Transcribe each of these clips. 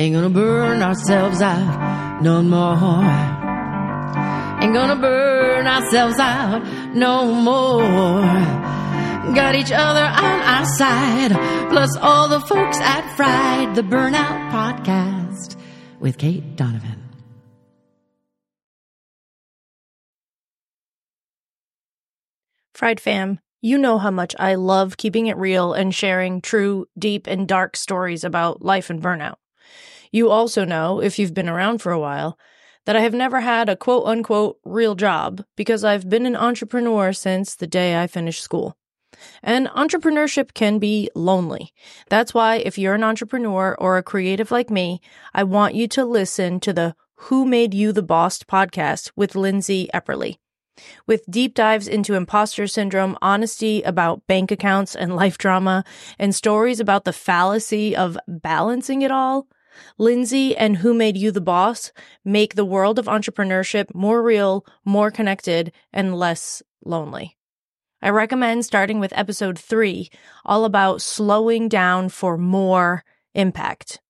Ain't gonna burn ourselves out no more. Ain't gonna burn ourselves out no more. Got each other on our side, plus all the folks at Fried, the Burnout Podcast with Cait Donovan. Fried fam, you know how much I love keeping it real and sharing true, deep, and dark stories about life and burnout. You also know, if you've been around for a while, that I have never had a quote unquote real job because I've been an entrepreneur since the day I finished school. And entrepreneurship can be lonely. That's why, if you're an entrepreneur or a creative like me, I want you to listen to the Who Made You the Boss podcast with Lindsay Epperly. With deep dives into imposter syndrome, honesty about bank accounts and life drama, and stories about the fallacy of balancing it all, Lindsay and Who Made You the Boss make the world of entrepreneurship more real, more connected, and less lonely. I recommend starting with episode three, all about slowing down for more impact.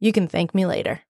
You can thank me later.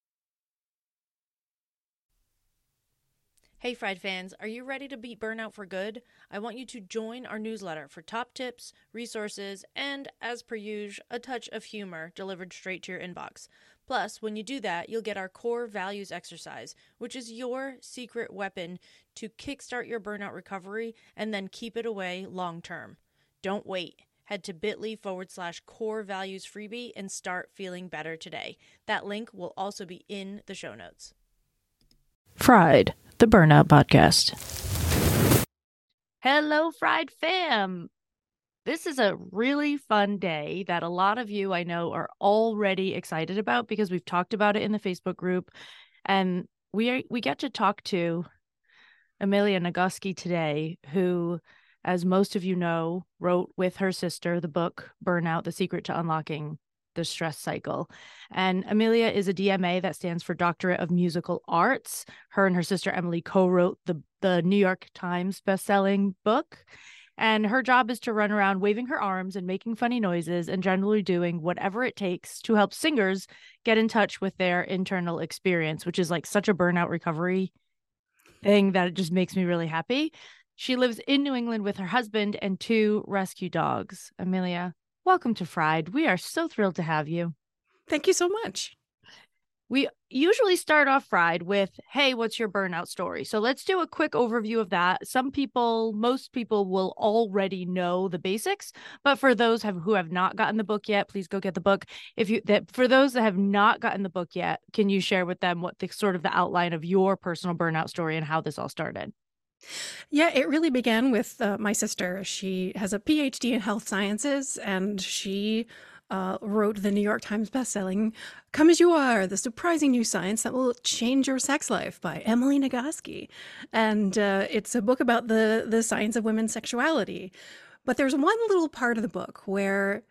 Hey, Fried fans, are you ready to beat burnout for good? I want you to join our newsletter for top tips, resources, and, as per usual, a touch of humor delivered straight to your inbox. Plus, when you do that, you'll get our core values exercise, which is your secret weapon to kickstart your burnout recovery and then keep it away long term. Don't wait. Head to bit.ly forward slash core values freebie and start feeling better today. That link will also be in the show notes. Fried, the Burnout Podcast. Hello, Fried fam. This is a really fun day that a lot of you I know are already excited about because we've talked about it in the Facebook group and we are, we get to talk to Amelia Nagoski today who as most of you know wrote with her sister the book Burnout: The Secret to Unlocking the Stress Cycle. And Amelia is a DMA that stands for Doctorate of Musical Arts. Her and her sister Emily co-wrote the the New York Times best-selling book and her job is to run around waving her arms and making funny noises and generally doing whatever it takes to help singers get in touch with their internal experience, which is like such a burnout recovery thing that it just makes me really happy. She lives in New England with her husband and two rescue dogs. Amelia, welcome to Fried. We are so thrilled to have you. Thank you so much. We usually start off fried with, Hey, what's your burnout story? So let's do a quick overview of that. Some people, most people will already know the basics, but for those have, who have not gotten the book yet, please go get the book. If you, that for those that have not gotten the book yet, can you share with them what the sort of the outline of your personal burnout story and how this all started? Yeah, it really began with uh, my sister. She has a PhD in health sciences and she uh, wrote the New York Times bestselling Come As You Are, The Surprising New Science That Will Change Your Sex Life by Emily Nagoski. And uh, it's a book about the, the science of women's sexuality. But there's one little part of the book where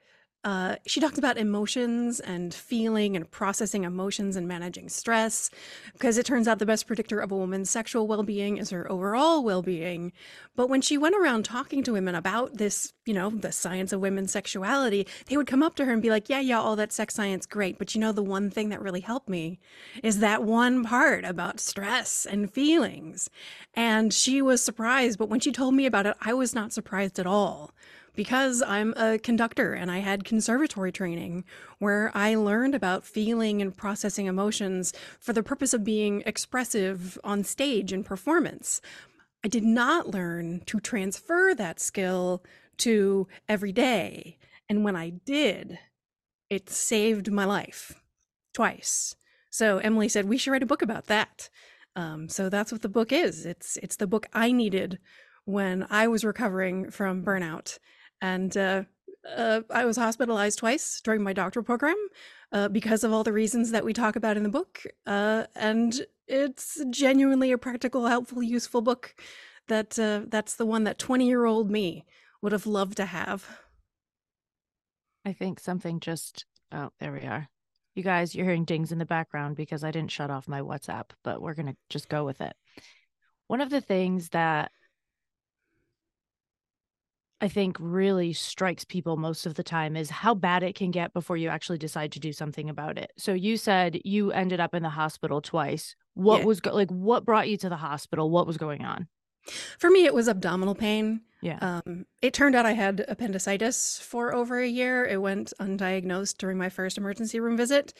uh, she talks about emotions and feeling and processing emotions and managing stress because it turns out the best predictor of a woman's sexual well-being is her overall well-being. But when she went around talking to women about this you know the science of women's sexuality they would come up to her and be like yeah yeah all that sex science great but you know the one thing that really helped me is that one part about stress and feelings. And she was surprised but when she told me about it i was not surprised at all because I'm a conductor and I had conservatory training where I learned about feeling and processing emotions for the purpose of being expressive on stage and performance. I did not learn to transfer that skill to every day. And when I did, it saved my life twice. So Emily said we should write a book about that. Um, so that's what the book is. It's it's the book I needed when I was recovering from burnout and uh, uh, I was hospitalized twice during my doctoral program uh, because of all the reasons that we talk about in the book. Uh, and it's genuinely a practical, helpful, useful book. That uh, that's the one that twenty year old me would have loved to have. I think something just oh there we are. You guys, you're hearing dings in the background because I didn't shut off my WhatsApp, but we're gonna just go with it. One of the things that I think really strikes people most of the time is how bad it can get before you actually decide to do something about it. So you said you ended up in the hospital twice. What Yeah. was go- like what brought you to the hospital? What was going on? For me, it was abdominal pain. Yeah. Um, it turned out I had appendicitis for over a year. It went undiagnosed during my first emergency room visit.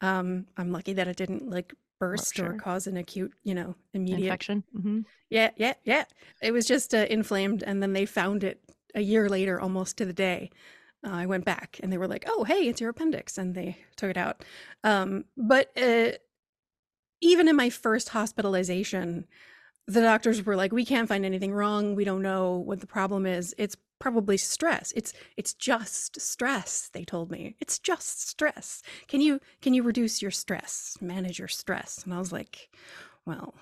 Um, I'm lucky that it didn't like burst or cause an acute, you know, immediate. Infection. hmm Yeah, yeah, yeah. It was just uh, inflamed, and then they found it a year later, almost to the day. Uh, I went back, and they were like, "Oh, hey, it's your appendix," and they took it out. Um, but uh, even in my first hospitalization, the doctors were like, "We can't find anything wrong. We don't know what the problem is. It's probably stress. It's it's just stress." They told me, "It's just stress. Can you can you reduce your stress, manage your stress?" And I was like, "Well,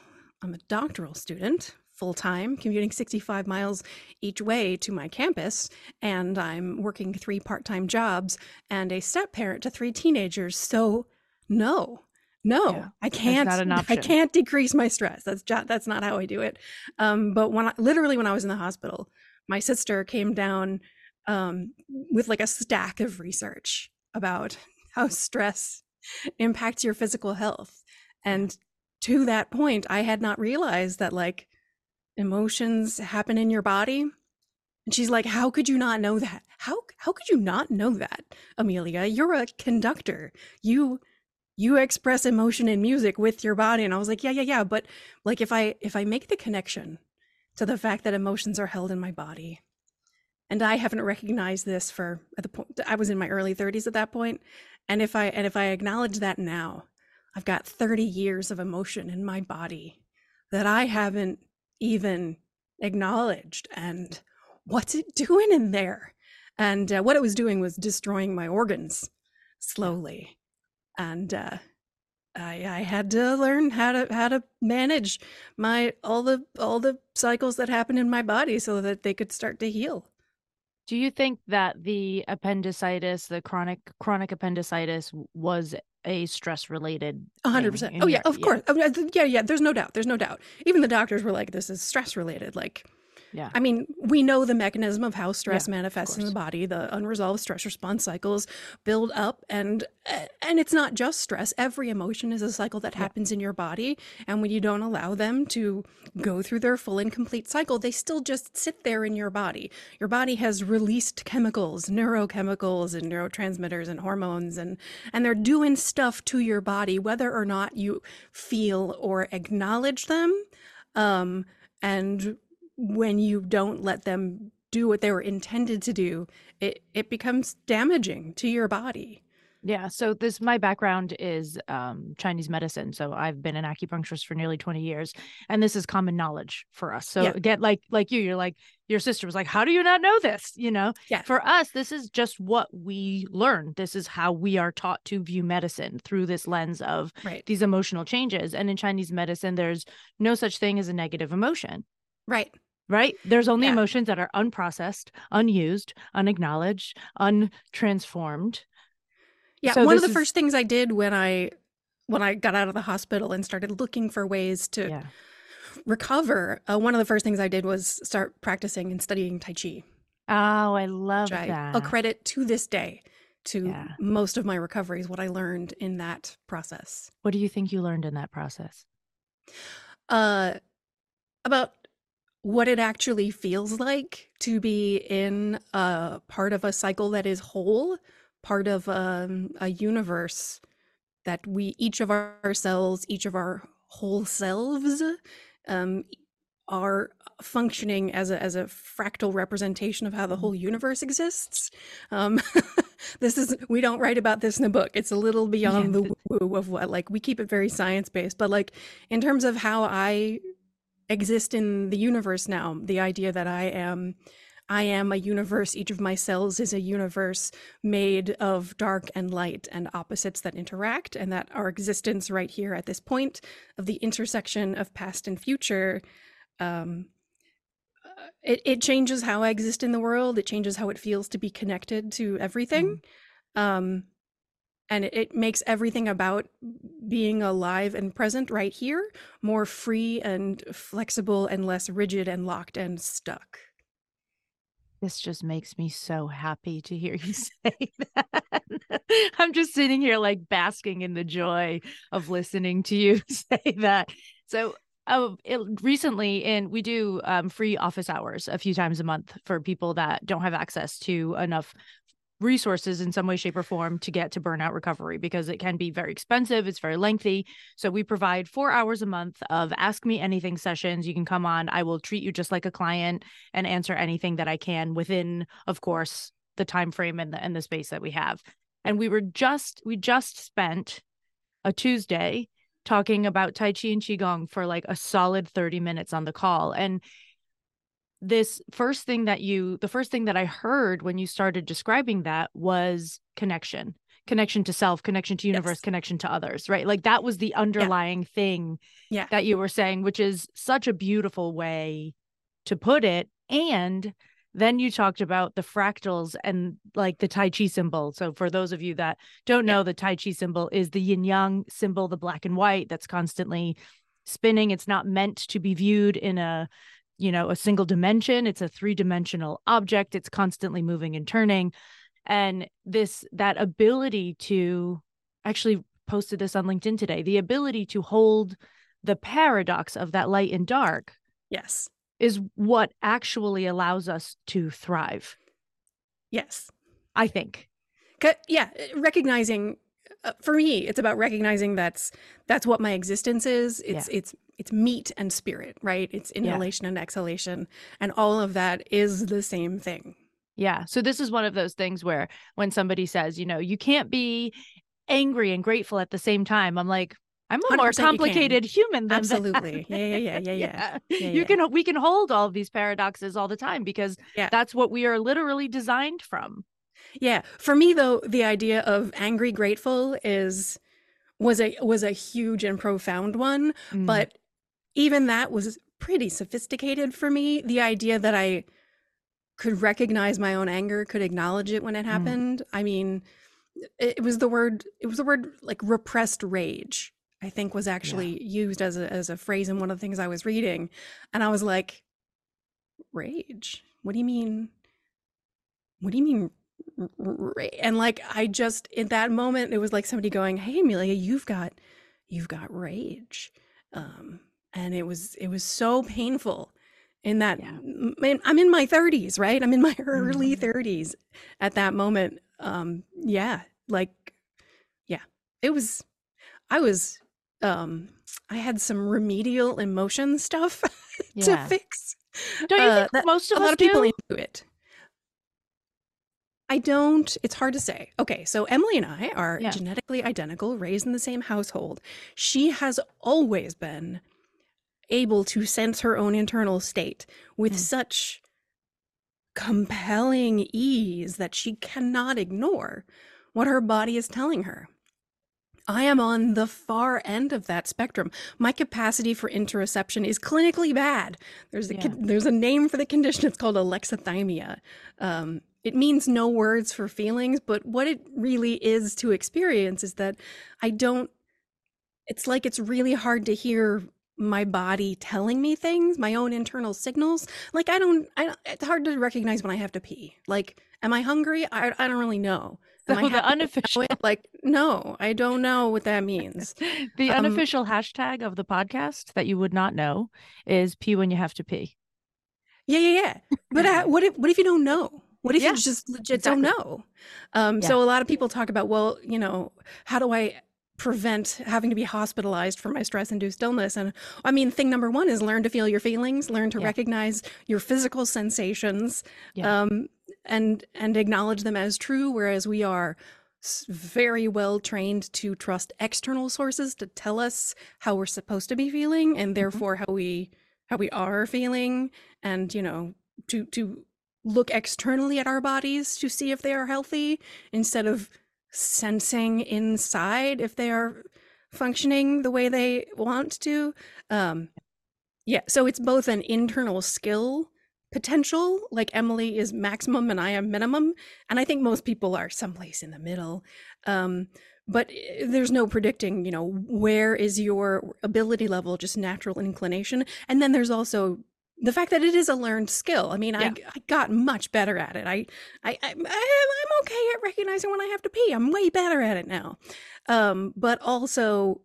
I'm a doctoral student." Full time, commuting 65 miles each way to my campus, and I'm working three part time jobs and a step parent to three teenagers. So, no, no, Yeah, I can't. not an I can't decrease my stress. That's that's not how I do it. Um, but when I, literally when I was in the hospital, my sister came down um, with like a stack of research about how stress impacts your physical health, and to that point, I had not realized that like emotions happen in your body. And she's like, "How could you not know that? How how could you not know that, Amelia? You're a conductor. You you express emotion in music with your body." And I was like, "Yeah, yeah, yeah, but like if I if I make the connection to the fact that emotions are held in my body, and I haven't recognized this for at the point I was in my early 30s at that point, and if I and if I acknowledge that now, I've got 30 years of emotion in my body that I haven't even acknowledged and what's it doing in there? And uh, what it was doing was destroying my organs slowly and uh, I, I had to learn how to how to manage my all the all the cycles that happen in my body so that they could start to heal. Do you think that the appendicitis, the chronic chronic appendicitis, was a stress related? A hundred percent. Oh yeah, of course. Oh, yeah, yeah, yeah. There's no doubt. There's no doubt. Even the doctors were like, "This is stress related." Like, Yeah. I mean, we know the mechanism of how stress Yeah, manifests in the body. The unresolved stress response cycles build up, and uh, and it's not just stress. Every emotion is a cycle that Yeah. happens in your body, and when you don't allow them to go through their full and complete cycle, they still just sit there in your body. Your body has released chemicals, neurochemicals, and neurotransmitters and hormones, and and they're doing stuff to your body, whether or not you feel or acknowledge them. Um, and when you don't let them do what they were intended to do, it, it becomes damaging to your body. Yeah. So this my background is um, Chinese medicine. So I've been an acupuncturist for nearly 20 years. And this is common knowledge for us. So Yeah. again, like like you, you're like, your sister was like, How do you not know this? You know? Yeah. For us, this is just what we learn. This is how we are taught to view medicine through this lens of Right. these emotional changes. And in Chinese medicine, there's no such thing as a negative emotion. Right. Right? There's only Yeah. emotions that are unprocessed, unused, unacknowledged, untransformed. Yeah. So one of the is- first things I did when I when I got out of the hospital and started looking for ways to Yeah. recover, uh, one of the first things I did was start practicing and studying Tai Chi, Oh, I love I that. accredit to this day to Yeah. most of my recoveries, what I learned in that process. What do you think you learned in that process? uh, about what it actually feels like to be in a part of a cycle that is whole, part of um, a universe that we each of ourselves, each of our whole selves, um, are functioning as a as a fractal representation of how the whole universe exists. Um, this is we don't write about this in the book. It's a little beyond Yeah. the woo of what like we keep it very science based, but like in terms of how I exist in the universe now, the idea that I am I am a universe, each of my cells is a universe made of dark and light and opposites that interact, and that our existence right here at this point of the intersection of past and future um, uh, it, it changes how I exist in the world. It changes how it feels to be connected to everything. Um, and it, makes everything about being alive and present right here more free and flexible and less rigid and locked and stuck. This just makes me so happy to hear you say that. I'm just sitting here like basking in the joy of listening to you say that. So, uh, it, recently, and we do um, free office hours a few times a month for people that don't have access to enough resources in some way shape or form to get to burnout recovery because it can be very expensive it's very lengthy. So we provide 4 hours a month of ask me anything sessions. You can come on. I will treat you just like a client and answer anything that i can within of course the time frame and the and the space that we have. And we were just we just spent a tuesday talking about tai chi and qigong for like a solid 30 minutes on the call. And this first thing that you the first thing that i heard when you started describing that was connection connection to self connection to universe yes. connection to others right like that was the underlying yeah. thing yeah. that you were saying which is such a beautiful way to put it and then you talked about the fractals and like the tai chi symbol so for those of you that don't know yeah. the tai chi symbol is the yin yang symbol the black and white that's constantly spinning it's not meant to be viewed in a you know a single dimension it's a three dimensional object it's constantly moving and turning. And this that ability to actually posted this on linkedin today the ability to hold the paradox of that light and dark yes. is what actually allows us to thrive. Yes. I think. Yeah recognizing uh, for me it's about recognizing that's that's what my existence is it's yeah. it's it's meat and spirit, right? It's inhalation yeah. and exhalation. And all of that is the same thing. Yeah. So this is one of those things where when somebody says, you know, you can't be angry and grateful at the same time, I'm like, I'm a more complicated human than absolutely. Yeah, yeah, yeah, yeah, yeah. yeah. yeah you can we can hold all of these paradoxes all the time because yeah. that's what we are literally designed from. Yeah. For me though, the idea of angry grateful is was a was a huge and profound one, mm. but even that was pretty sophisticated for me. The idea that I could recognize my own anger, could acknowledge it when it mm. happened. Mm. I mean, it, was the word, it was the word like repressed rage, I think was actually yeah. used as a, as a phrase in one of the things I was reading. And I was like, rage? What do you mean? What do you mean? And like, I just, in that moment, it was like somebody going, Hey, Amelia, you've got, you've got rage. Um, and it was it was so painful in that yeah. i'm in my 30s right i'm in my early mm-hmm. 30s at that moment um yeah like yeah it was i was um i had some remedial emotion stuff to yeah. fix don't you uh, think most of a lot of people into it I don't, it's hard to say. Okay, so Emily and I are yeah. genetically identical, raised in the same household. She has always been able to sense her own internal state with mm. such compelling ease that she cannot ignore what her body is telling her. I am on the far end of that spectrum. My capacity for interoception is clinically bad. There's a yeah. there's a name for the condition. It's called alexithymia. Um, it means no words for feelings, but what it really is to experience is that I don't. It's like it's really hard to hear my body telling me things, my own internal signals. Like I don't, I it's hard to recognize when I have to pee. Like, am I hungry? I, I don't really know. Am so the unofficial, like, no, I don't know what that means. the um, unofficial hashtag of the podcast that you would not know is pee when you have to pee. Yeah, yeah, yeah. But uh, what if what if you don't know? What if yeah, you just legit exactly. don't know? Um, yeah. So a lot of people talk about, well, you know, how do I prevent having to be hospitalized for my stress induced illness and i mean thing number one is learn to feel your feelings learn to yeah. recognize your physical sensations yeah. um, and and acknowledge them as true whereas we are very well trained to trust external sources to tell us how we're supposed to be feeling and mm-hmm. therefore mm-hmm. how we how we are feeling and you know to to look externally at our bodies to see if they are healthy instead of sensing inside if they are functioning the way they want to. Um, yeah, so it's both an internal skill potential, like Emily is maximum and I am minimum, and I think most people are someplace in the middle. Um, but eh, there's no predicting, you know, where is your ability level, just natural inclination, and then there's also the fact that it is a learned skill. I mean, Yeah. I, I got much better at it. I, I, I, I'm okay at recognizing when I have to pee. I'm way better at it now. Um, but also,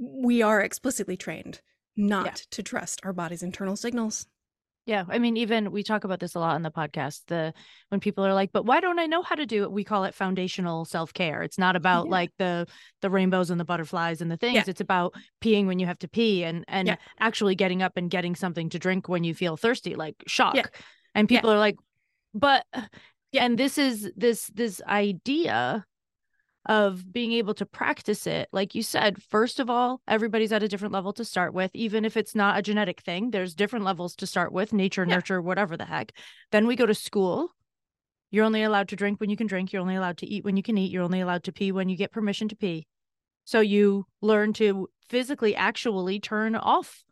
we are explicitly trained not to trust our body's internal signals. Yeah, I mean, even we talk about this a lot on the podcast. The when people are like, "But why don't I know how to do it?" We call it foundational self care. It's not about Yeah. like the the rainbows and the butterflies and the things. Yeah. It's about peeing when you have to pee and and Yeah. actually getting up and getting something to drink when you feel thirsty, like shock. And people are like, "But," Yeah. and this is this this idea of being able to practice it like you said first of all everybody's at a different level to start with even if it's not a genetic thing there's different levels to start with nature Yeah. nurture whatever the heck. Then we go to school. You're only allowed to drink when you can drink you're only allowed to eat when you can eat you're only allowed to pee when you get permission to pee. So you learn to physically actually turn off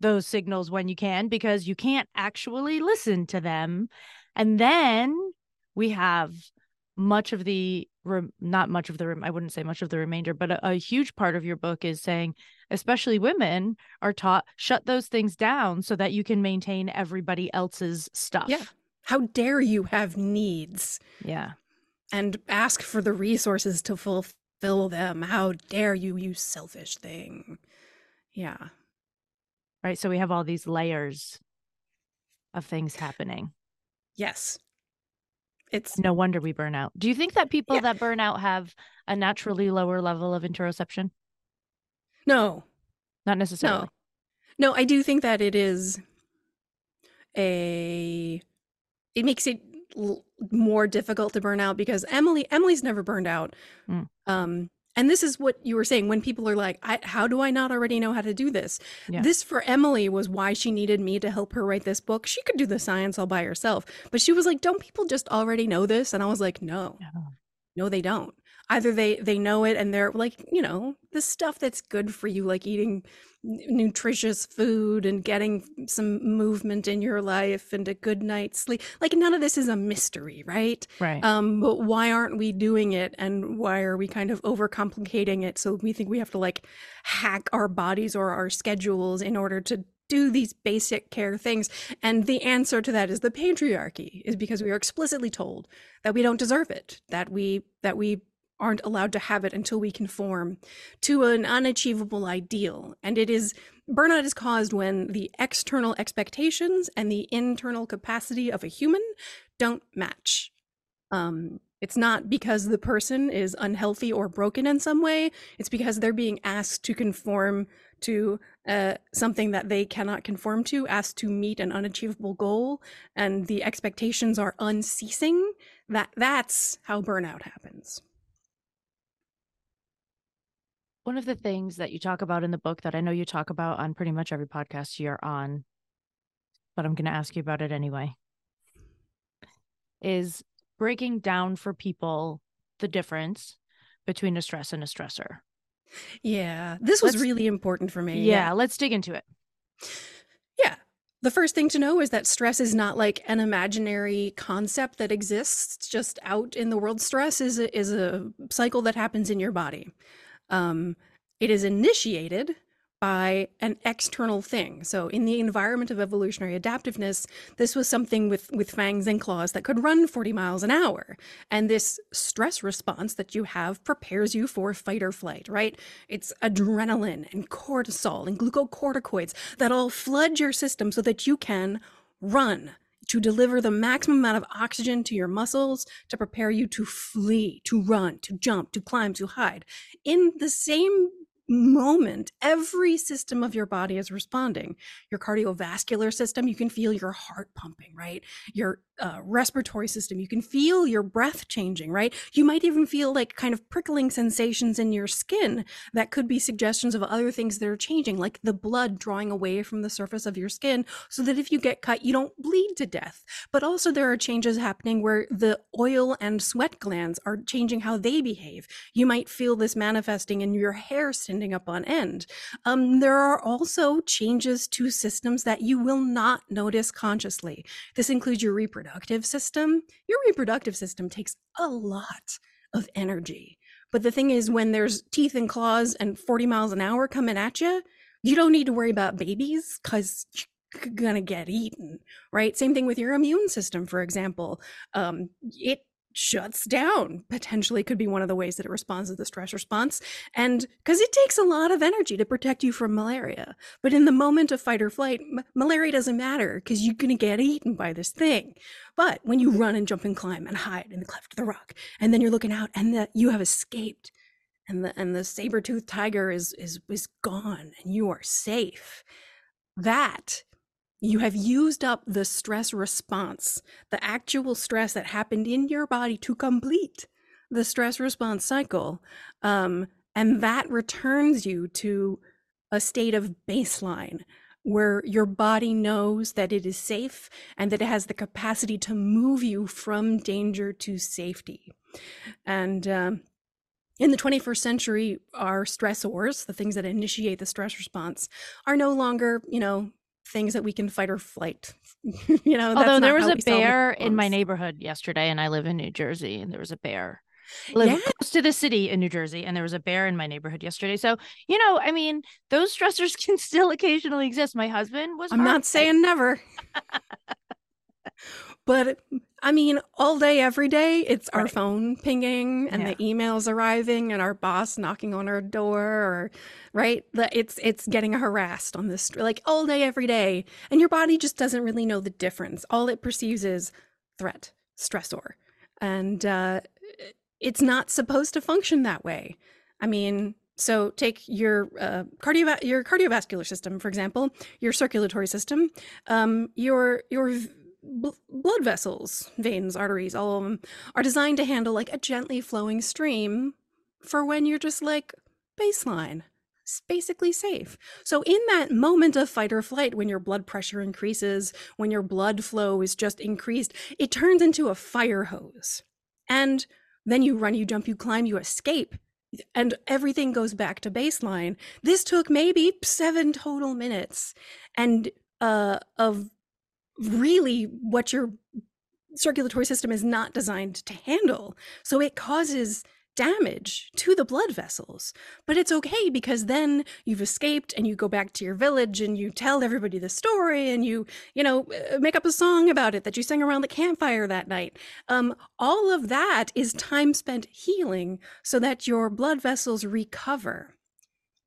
those signals when you can because you can't actually listen to them. And then we have much of the rem- not much of the rem- I wouldn't say much of the remainder, but a, a huge part of your book is saying, especially women are taught shut those things down so that you can maintain everybody else's stuff. Yeah. How dare you have needs yeah, and ask for the resources to fulfill them? How dare you, you selfish thing? Yeah. right. So we have all these layers of things happening. Yes. It's No wonder we burn out. Do you think that people Yeah. that burn out have a naturally lower level of interoception? no, Not necessarily. no. No, I do think that it is a it makes it l- more difficult to burn out because Emily Emily's never burned out. Mm. Um and this is what you were saying when people are like, I, how do I not already know how to do this? Yeah. This for Emily was why she needed me to help her write this book. She could do the science all by herself, but she was like, don't people just already know this? And I was like, no, No. no, they don't. Either they they know it and they're like, you know, the stuff that's good for you, like eating nutritious food and getting some movement in your life and a good night's sleep. Like none of this is a mystery, right? Right. Um, but why aren't we doing it and why are we kind of overcomplicating it so we think we have to like hack our bodies or our schedules in order to do these basic care things and the answer to that is the patriarchy is because we are explicitly told that we don't deserve it that we that we aren't allowed to have it until we conform to an unachievable ideal and it is burnout is caused when the external expectations and the internal capacity of a human don't match um it's not because the person is unhealthy or broken in some way it's because they're being asked to conform to uh, something that they cannot conform to, asked to meet an unachievable goal, and the expectations are unceasing. That that's how burnout happens. One of the things that you talk about in the book that I know you talk about on pretty much every podcast you're on, but I'm going to ask you about it anyway, is breaking down for people the difference between a stress and a stressor. Yeah, this was Let's- really important for me. Yeah, let's dig into it. Yeah. The first thing to know is that stress is not like an imaginary concept that exists just out in the world. Stress is a, is a cycle that happens in your body. Um, it is initiated by an external thing. So in the environment of evolutionary adaptiveness, this was something with with fangs and claws that could run 40 miles an hour. And this stress response that you have prepares you for fight or flight, right? It's adrenaline and cortisol and glucocorticoids that all flood your system so that you can run to deliver the maximum amount of oxygen to your muscles to prepare you to flee, to run, to jump, to climb, to hide. In the same moment, every system of your body is responding. Your cardiovascular system, you can feel your heart pumping, right? Your uh, respiratory system, you can feel your breath changing, right? You might even feel like kind of prickling sensations in your skin that could be suggestions of other things that are changing, like the blood drawing away from the surface of your skin, so that if you get cut, you don't bleed to death. But also, there are changes happening where the oil and sweat glands are changing how they behave. You might feel this manifesting in your hair standing up on end. Um, there are also changes to systems that you will not notice consciously. This includes your reproductive system. Your reproductive system takes a lot of energy. But the thing is, when there's teeth and claws and 40 miles an hour coming at you, you don't need to worry about babies because you're gonna get eaten, right? Same thing with your immune system, for example. Um, it shuts down potentially could be one of the ways that it responds to the stress response and because it takes a lot of energy to protect you from malaria. But in the moment of fight or flight m- malaria doesn't matter because you're going to get eaten by this thing. But when you run and jump and climb and hide in the cleft of the rock and then you're looking out and that you have escaped and the and the saber-toothed tiger is is is gone and you are safe that you have used up the stress response, the actual stress that happened in your body to complete the stress response cycle. Um, and that returns you to a state of baseline where your body knows that it is safe and that it has the capacity to move you from danger to safety. And um, in the 21st century, our stressors, the things that initiate the stress response, are no longer, you know, things that we can fight or flight. you know, although there was a bear in my neighborhood yesterday, and I live in New Jersey, and there was a bear. I live yeah. close to the city in New Jersey, and there was a bear in my neighborhood yesterday. So, you know, I mean, those stressors can still occasionally exist. My husband was. I'm not saying never. but I mean, all day, every day, it's right. our phone pinging and yeah. the emails arriving and our boss knocking on our door, or right, the, it's it's getting harassed on this like all day, every day, and your body just doesn't really know the difference. All it perceives is threat, stressor, and uh, it's not supposed to function that way. I mean, so take your uh, cardio your cardiovascular system, for example, your circulatory system, um, your your blood vessels, veins, arteries, all of them are designed to handle like a gently flowing stream for when you're just like baseline. Basically safe. So, in that moment of fight or flight, when your blood pressure increases, when your blood flow is just increased, it turns into a fire hose. And then you run, you jump, you climb, you escape, and everything goes back to baseline. This took maybe seven total minutes and uh, of really what your circulatory system is not designed to handle. So it causes damage to the blood vessels. But it's okay because then you've escaped and you go back to your village and you tell everybody the story and you, you know, uh, make up a song about it that you sang around the campfire that night. Um, all of that is time spent healing so that your blood vessels recover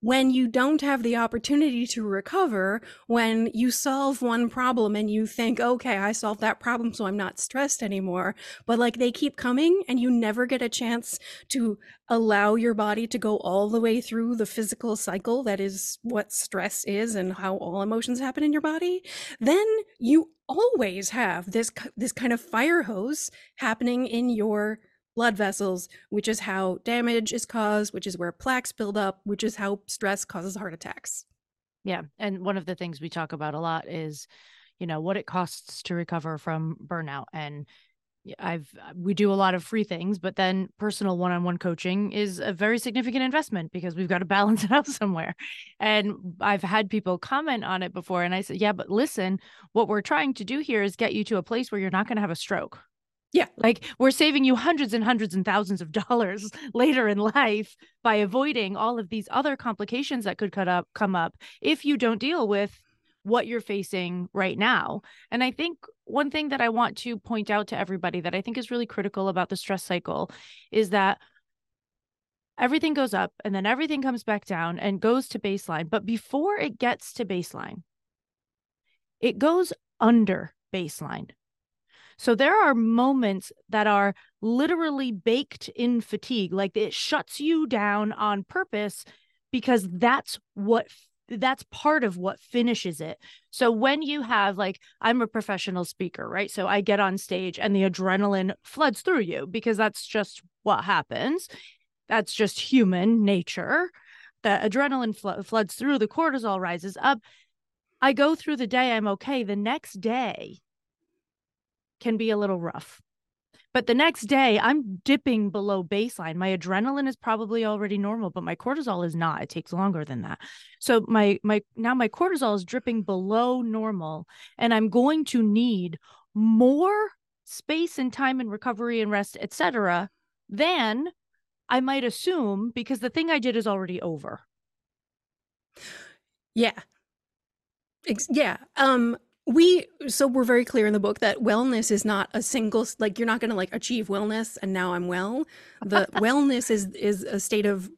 when you don't have the opportunity to recover, when you solve one problem and you think, okay, I solved that problem, so I'm not stressed anymore. But like they keep coming and you never get a chance to allow your body to go all the way through the physical cycle that is what stress is and how all emotions happen in your body, then you always have this, this kind of fire hose happening in your blood vessels, which is how damage is caused, which is where plaques build up, which is how stress causes heart attacks. Yeah. And one of the things we talk about a lot is, you know, what it costs to recover from burnout. And I've, uh, we do a lot of free things, but then personal one on one coaching is a very significant investment because we've got to balance it out somewhere. And I've had people comment on it before. And I said, yeah, but listen, what we're trying to do here is get you to a place where you're not going to have a stroke yeah. Like we're saving you hundreds and hundreds and thousands of dollars later in life by avoiding all of these other complications that could cut up come up if you don't deal with what you're facing right now. And I think one thing that I want to point out to everybody that I think is really critical about the stress cycle is that everything goes up and then everything comes back down and goes to baseline. But before it gets to baseline, it goes under baseline. So there are moments that are literally baked in fatigue, like it shuts you down on purpose because that's what that's part of what finishes it. So when you have like I'm a professional speaker, right? So I get on stage and the adrenaline floods through you because that's just what happens. That's just human nature. The adrenaline fl- floods through, the cortisol rises up. I go through the day, I'm okay. The next day, can be a little rough. But the next day, I'm dipping below baseline. My adrenaline is probably already normal, but my cortisol is not. It takes longer than that. So my my now my cortisol is dripping below normal, and I'm going to need more space and time and recovery and rest, etc., than I might assume because the thing I did is already over. Yeah. Yeah. Um we so we're very clear in the book that wellness is not a single like you're not going to like achieve wellness and now I'm well. The wellness is is a state of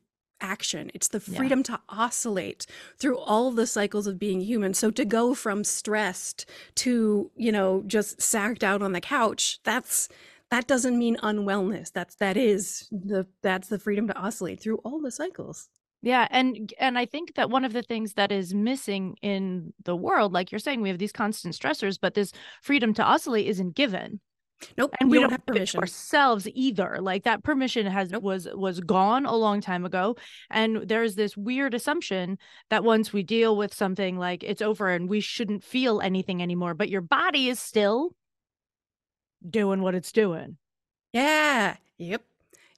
action. It's the Yeah. freedom to oscillate through all the cycles of being human. So to go from stressed to, you know, just sacked out on the couch, that's that doesn't mean unwellness. That's that is the that's the freedom to oscillate through all the cycles. Yeah, and and I think that one of the things that is missing in the world, like you're saying, we have these constant stressors, but this freedom to oscillate isn't given. Nope. and we don't, don't have give it to permission. ourselves either like that permission has Nope. was was gone a long time ago and there's this weird assumption that once we deal with something like it's over and we shouldn't feel anything anymore but your body is still doing what it's doing Yeah. Yep.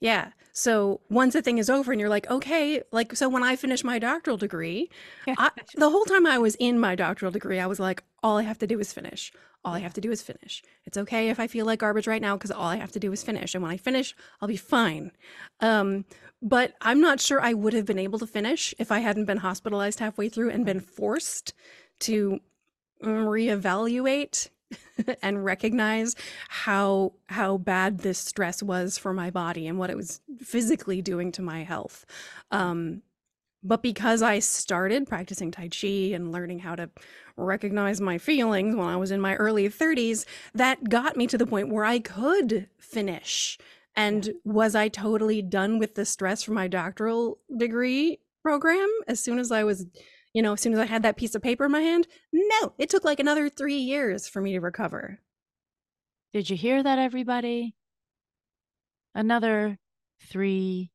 Yeah. So once a thing is over and you're like, okay, like, so when I finished my doctoral degree, I, the whole time I was in my doctoral degree, I was like, all I have to do is finish. All I have to do is finish. It's okay if I feel like garbage right now because all I have to do is finish. And when I finish, I'll be fine. Um, but I'm not sure I would have been able to finish if I hadn't been hospitalized halfway through and been forced to reevaluate and recognize how how bad this stress was for my body and what it was physically doing to my health. Um, but because I started practicing Tai Chi and learning how to recognize my feelings when I was in my early 30s, that got me to the point where I could finish. And was I totally done with the stress from my doctoral degree program as soon as I was, you know, as soon as I had that piece of paper in my hand? No, it took like another three years for me to recover. did you hear that everybody another 3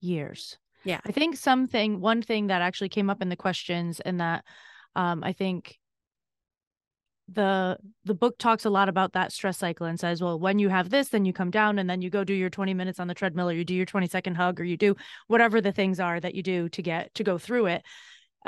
years Yeah. I think something, one thing that actually came up in the questions, and that um, I think the the book talks a lot about that stress cycle and says, well, when you have this, then you come down and then you go do your 20 minutes on the treadmill, or you do your 20 second hug, or you do whatever the things are that you do to get to go through it.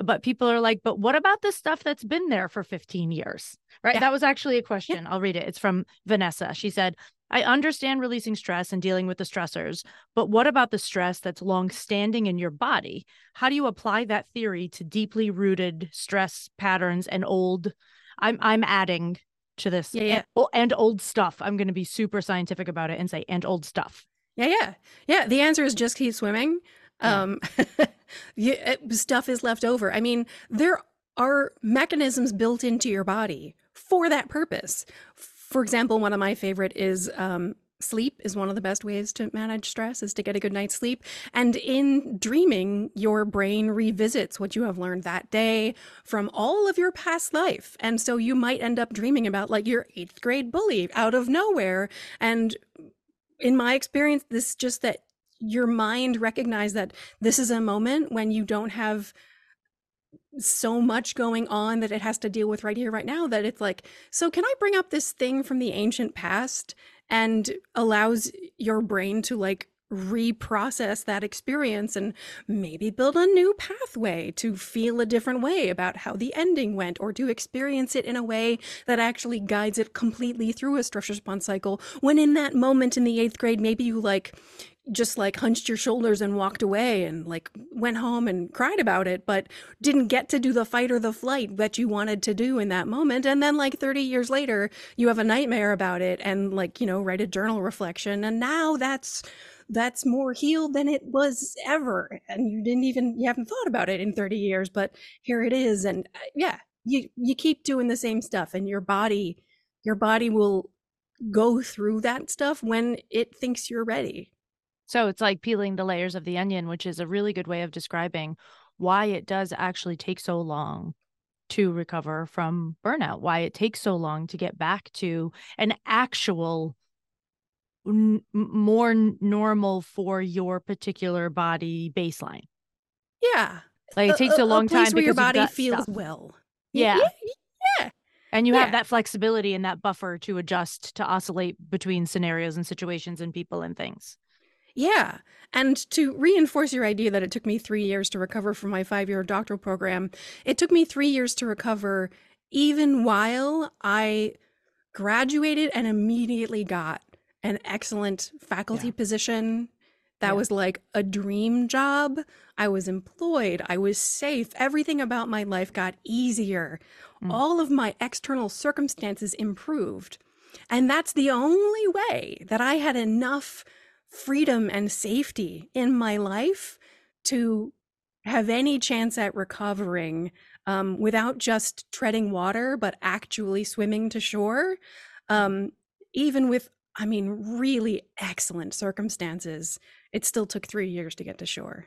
But people are like, but what about the stuff that's been there for 15 years? Right. Yeah. That was actually a question. I'll read it. It's from Vanessa. She said, I understand releasing stress and dealing with the stressors, but what about the stress that's long standing in your body? How do you apply that theory to deeply rooted stress patterns and old? I'm I'm adding to this Yeah, yeah. and, and old stuff. I'm going to be super scientific about it and say and old stuff. Yeah, yeah. Yeah, the answer is just keep swimming. Um you, uh, stuff is left over. I mean, there are mechanisms built into your body for that purpose. For example, one of my favorite is um sleep is one of the best ways to manage stress is to get a good night's sleep and in dreaming your brain revisits what you have learned that day from all of your past life and so you might end up dreaming about like your 8th grade bully out of nowhere and in my experience this just that your mind recognized that this is a moment when you don't have so much going on that it has to deal with right here right now that it's like so can i bring up this thing from the ancient past and allows your brain to like reprocess that experience and maybe build a new pathway to feel a different way about how the ending went or to experience it in a way that actually guides it completely through a stress response cycle? When in that moment in the 8th grade maybe you like just like hunched your shoulders and walked away and like went home and cried about it but didn't get to do the fight or the flight that you wanted to do in that moment. And then like 30 years later you have a nightmare about it and like you know write a journal reflection. And now that's that's more healed than it was ever. And you didn't even you haven't thought about it in 30 years but here it is. And uh, yeah you you keep doing the same stuff and your body your body will go through that stuff when it thinks you're ready So it's like peeling the layers of the onion, which is a really good way of describing why it does actually take so long to recover from burnout, why it takes so long to get back to an actual n- more normal for your particular body baseline. yeah Like it takes a, long place time where your because you've body feels stuff. well Yeah. yeah And you Yeah. have that flexibility and that buffer to adjust to oscillate between scenarios and situations and people and things. Yeah. And to reinforce your idea that it took me three years to recover from my five year doctoral program, it took me three years to recover, even while I graduated and immediately got an excellent faculty Yeah. position That Yeah. was like a dream job. I was employed. I was safe. Everything about my life got easier. Mm. All of my external circumstances improved. And that's the only way that I had enough freedom and safety in my life to have any chance at recovering um, without just treading water, but actually swimming to shore. Um, even with, I mean, really excellent circumstances, it still took three years to get to shore.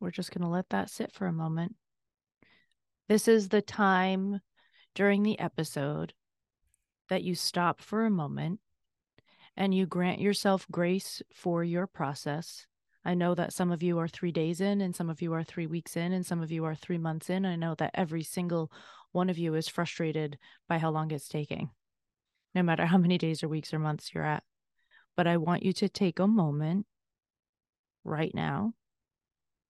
We're just going to let that sit for a moment. This is the time during the episode that you stop for a moment and you grant yourself grace for your process. I know that some of you are three days in, and some of you are three weeks in, and some of you are three months in. I know that every single one of you is frustrated by how long it's taking, no matter how many days or weeks or months you're at. But I want you to take a moment right now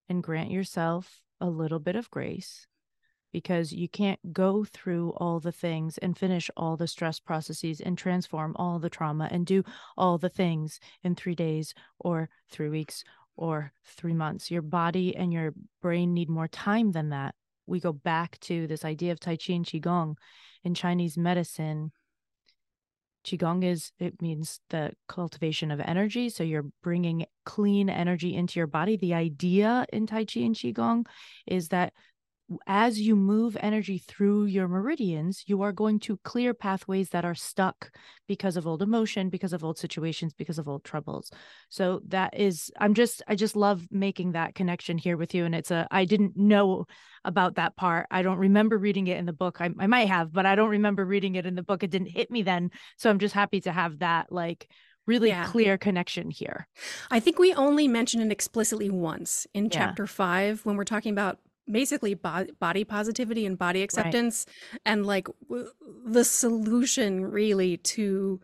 and grant yourself a little bit of grace because you can't go through all the things and finish all the stress processes and transform all the trauma and do all the things in three days or three weeks or three months. Your body and your brain need more time than that. We go back to this idea of Tai Chi and Qigong in Chinese medicine. Qigong is, it means the cultivation of energy. So you're bringing clean energy into your body. The idea in Tai Chi and Qigong is that as you move energy through your meridians, you are going to clear pathways that are stuck because of old emotion, because of old situations, because of old troubles. So that is, I'm just, I just love making that connection here with you. And it's a, I didn't know about that part. I don't remember reading it in the book. I, I might have, but I don't remember reading it in the book. It didn't hit me then. So I'm just happy to have that like really Yeah. clear connection here. I think we only mention it explicitly once in Yeah. chapter five when we're talking about basically bo- body positivity and body acceptance and like w- the solution really to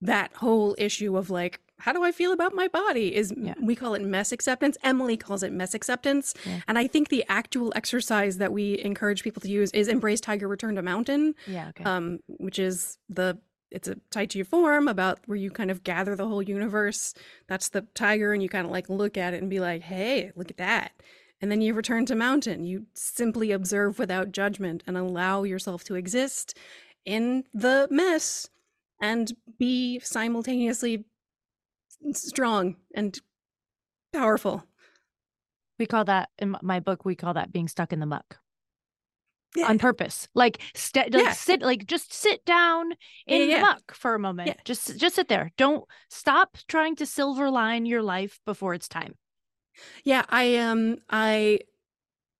that whole issue of like how do i feel about my body is Yeah. we call it mess acceptance emily calls it mess acceptance Yeah. and i think the actual exercise that we encourage people to use is embrace tiger return to mountain Yeah. Okay. um, which is the it's a Tai Chi form about where you kind of gather the whole universe. That's the tiger, and you kind of like look at it and be like, "Hey, look at that!" And then you return to mountain. You simply observe without judgment and allow yourself to exist in the mess and be simultaneously strong and powerful. we call that in my book, we call that being stuck in the muck. Yeah. on purpose. Like, st- like Yeah. sit, like just sit down in yeah, the muck for a moment. Just, just sit there. Don't stop trying to silver line your life before it's time. Yeah, I um I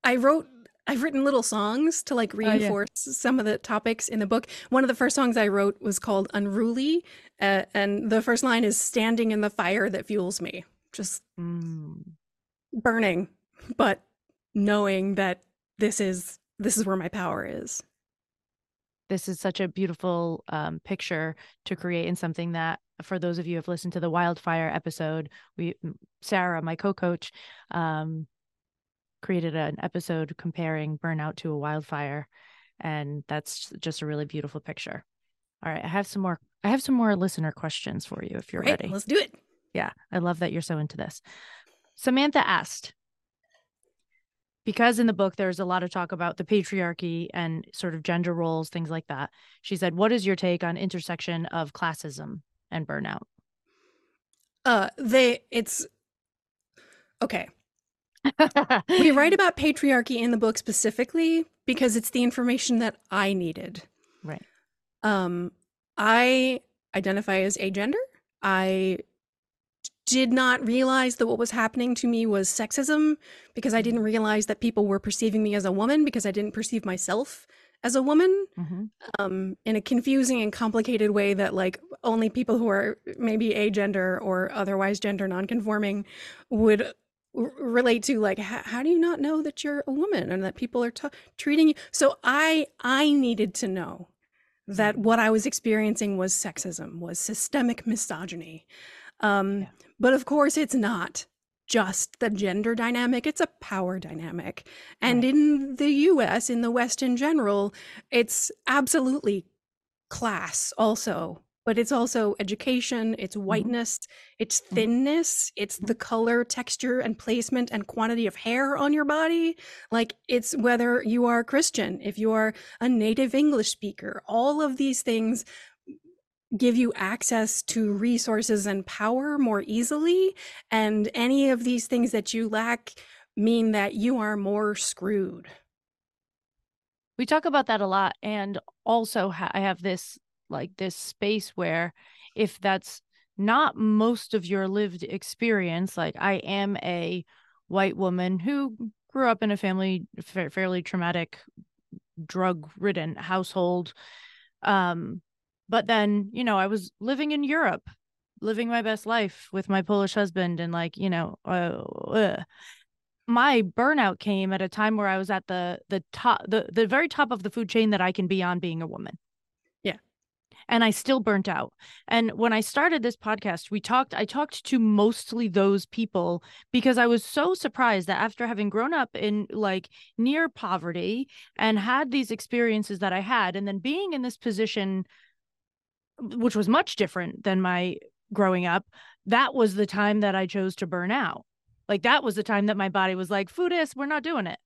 I wrote I've written little songs to like Oh, yeah. reinforce some of the topics in the book. One of the first songs I wrote was called Unruly, uh, and the first line is standing in the fire that fuels me. Just Mm. burning, but knowing that this is this is where my power is. This is such a beautiful um, picture to create in something that, for those of you who have listened to the wildfire episode, we Sarah, my co-coach, um, created an episode comparing burnout to a wildfire, and that's just a really beautiful picture. All right, I have some more. I have some more listener questions for you if you're Great, ready. let's do it. Yeah, I love that you're so into this. Samantha asked, because in the book there's a lot of talk about the patriarchy and sort of gender roles, things like that. She said, "What is your take on intersection of classism and burnout?" Uh, they it's okay. we write about patriarchy in the book specifically because it's the information that I needed. Right. Um, I identify as agender. I did not realize that what was happening to me was sexism because I didn't realize that people were perceiving me as a woman because I didn't perceive myself as a woman Mhm. um, in a confusing and complicated way that like only people who are maybe agender or otherwise gender nonconforming would r- relate to like h- how do you not know that you're a woman and that people are t- treating you so i i needed to know that what i was experiencing was sexism was systemic misogyny um Yeah. but of course it's not just the gender dynamic it's a power dynamic and Right. in the us in the west in general it's absolutely class also but it's also education it's whiteness it's Mhm. thinness it's the color texture and placement and quantity of hair on your body like it's whether you are christian if you are a native english speaker all of these things give you access to resources and power more easily and any of these things that you lack mean that you are more screwed We talk about that a lot. And also, I have this like this space where if that's not most of your lived experience, like I am a white woman who grew up in a family fa- fairly traumatic, drug ridden household. Um, but then, you know, I was living in Europe, living my best life with my Polish husband, and like, you know, uh, ugh my burnout came at a time where I was at the the top the the very top of the food chain that I can be on being a woman. Yeah. And I still burnt out. And when I started this podcast, we talked I talked to mostly those people because I was so surprised that after having grown up in like near poverty and had these experiences that I had and then being in this position which was much different than my growing up, that was the time that I chose to burn out. Like that was the time that my body was like, Foodist, we're not doing it.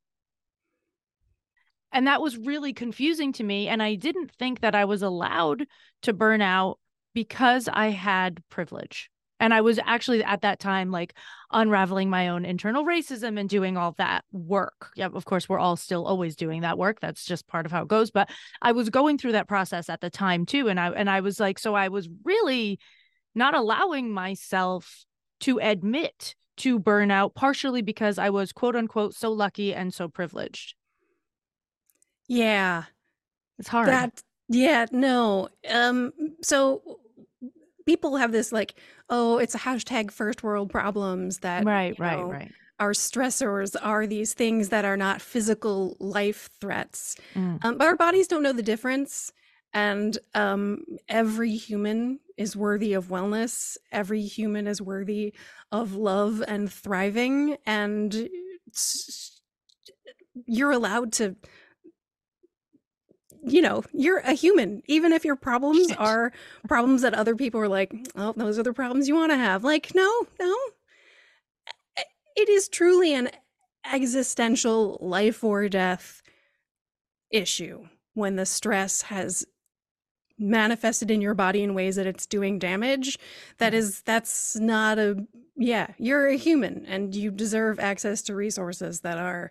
And that was really confusing to me. And I didn't think that I was allowed to burn out because I had privilege. And I was actually at that time like unraveling my own internal racism and doing all that work. Yeah, of course, we're all still always doing that work. That's just part of how it goes. But I was going through that process at the time too. And I and I was like, so I was really not allowing myself to admit to burnout, partially because I was quote unquote so lucky and so privileged. yeah It's hard. That yeah, no. Um so people have this like, oh, it's a hashtag first world problems that right, right, know, right. our stressors are these things that are not physical life threats. Mm. Um, but our bodies don't know the difference. And um, every human is worthy of wellness. Every human is worthy of love and thriving. And you're allowed to you know, you're a human, even if your problems Shit. are problems that other people are like, oh, those are the problems you want to have. Like, no, no. It is truly an existential life or death issue when the stress has manifested in your body in ways that it's doing damage. that mm. is that's not a, yeah, you're a human and you deserve access to resources that are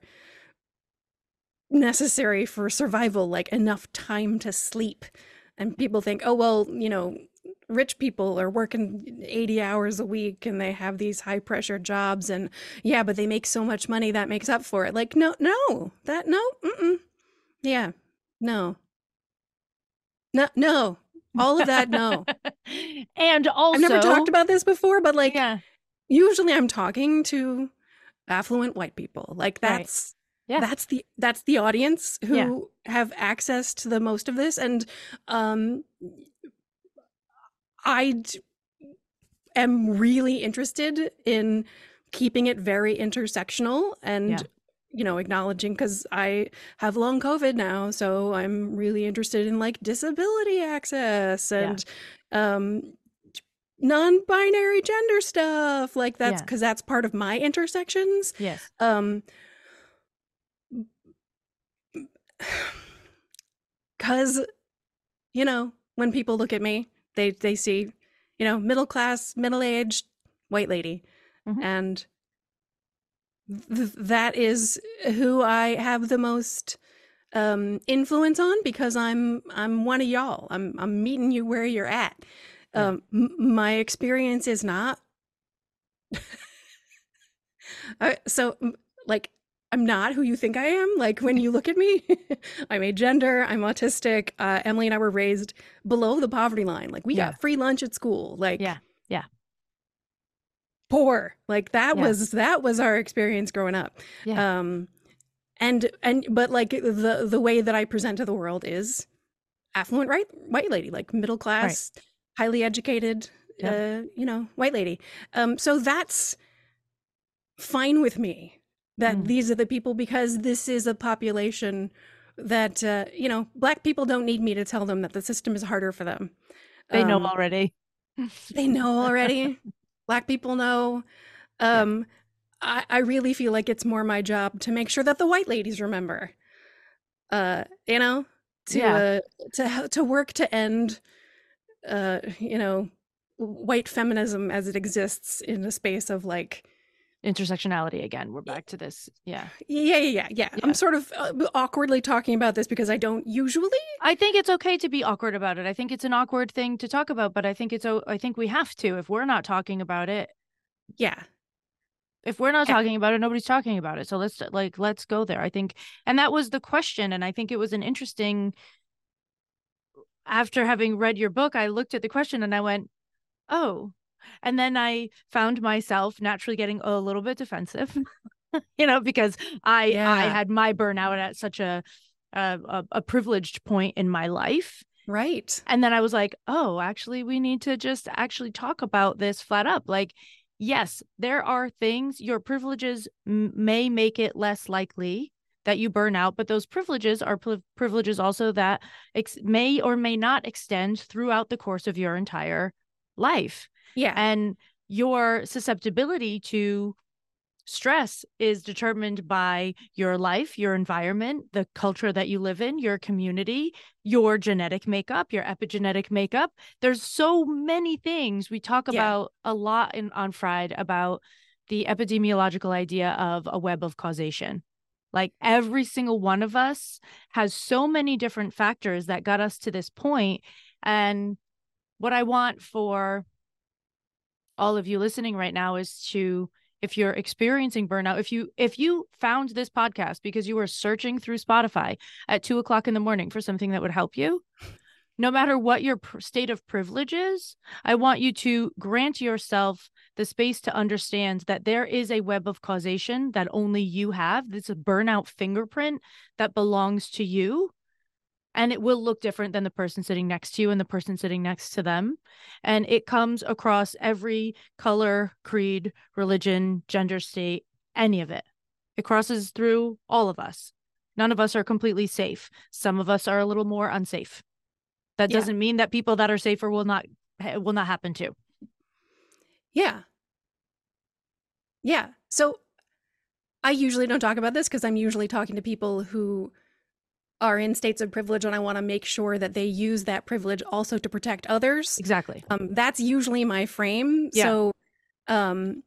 necessary for survival, like enough time to sleep. And people think, oh, well, you know, rich people are working 80 hours a week and they have these high pressure jobs. And yeah, but they make so much money that makes up for it. Like, no, no, that, no, mm-mm. Yeah, no. No, no. All of that, no. and also, I've never talked about this before, but like, yeah, usually I'm talking to affluent white people. Like that's Yeah. that's the that's the audience who Yeah. have access to the most of this and um I am really interested in keeping it very intersectional and Yeah. you know, acknowledging because I have long COVID now, so I'm really interested in like disability access and um non-binary gender stuff like that's Yeah. because that's part of my intersections Yes. um because you know when people look at me they they see you know middle class middle aged white lady Mhm. and th- that is who i have the most um influence on because i'm i'm one of y'all i'm i'm meeting you where you're at Yeah. um m- my experience is not I, so like i'm not who you think i am like when you look at me i'm agender i'm autistic uh, emily and i were raised below the poverty line like we Yeah. got free lunch at school like Yeah. Yeah. poor like that Yeah. was that was our experience growing up Yeah. um and and but like the the way that i present to the world is affluent right white lady like middle class highly educated Yep. uh you know white lady um so that's fine with me that Mm. these are the people because this is a population that uh you know black people don't need me to tell them that the system is harder for them They know Um, already. they know already. Black people know. Um, I, I really feel like it's more my job to make sure that the white ladies remember. Uh, you know, to Yeah. uh, to to work to end, uh, you know, white feminism as it exists in a space of like, Intersectionality again. We're back to this. Yeah. yeah, yeah, yeah, yeah. Yeah. I'm sort of uh, awkwardly talking about this because I don't usually. I think it's okay to be awkward about it. I think it's an awkward thing to talk about, but I think it's I think we have to. If we're not talking about it, Yeah, if we're not Yeah. talking about it, nobody's talking about it. So let's like let's go there. I think and that was the question and I think it was an interesting after having read your book, I looked at the question and I went, "Oh." And then I found myself naturally getting a little bit defensive. you know, because I I had my burnout at such a a, a privileged point in my life. right. And then I was like, oh, actually, we need to just actually talk about this flat up. Like, yes, there are things, your privileges m- may make it less likely that you burn out, but those privileges are priv- privileges also that ex- may or may not extend throughout the course of your entire life. Yeah, And your susceptibility to stress is determined by your life, your environment, the culture that you live in, your community, your genetic makeup, your epigenetic makeup. There's so many things we talk Yeah. about a lot in on Fried about the epidemiological idea of a web of causation. Like every single one of us has so many different factors that got us to this point. And what I want for all of you listening right now is to if you're experiencing burnout if you if you found this podcast because you were searching through spotify at two o'clock in the morning for something that would help you no matter what your state of privilege is i want you to grant yourself the space to understand that there is a web of causation that only you have. This a burnout fingerprint that belongs to you and it will look different than the person sitting next to you and the person sitting next to them and it comes across every color, creed, religion, gender state, any of it. It crosses through all of us. None of us are completely safe. Some of us are a little more unsafe. That Yeah. doesn't mean that people that are safer will not will not happen to Yeah. Yeah. So I usually don't talk about this because I'm usually talking to people who are in states of privilege and I want to make sure that they use that privilege also to protect others. Exactly. Um, that's usually my frame. Yeah. So, um,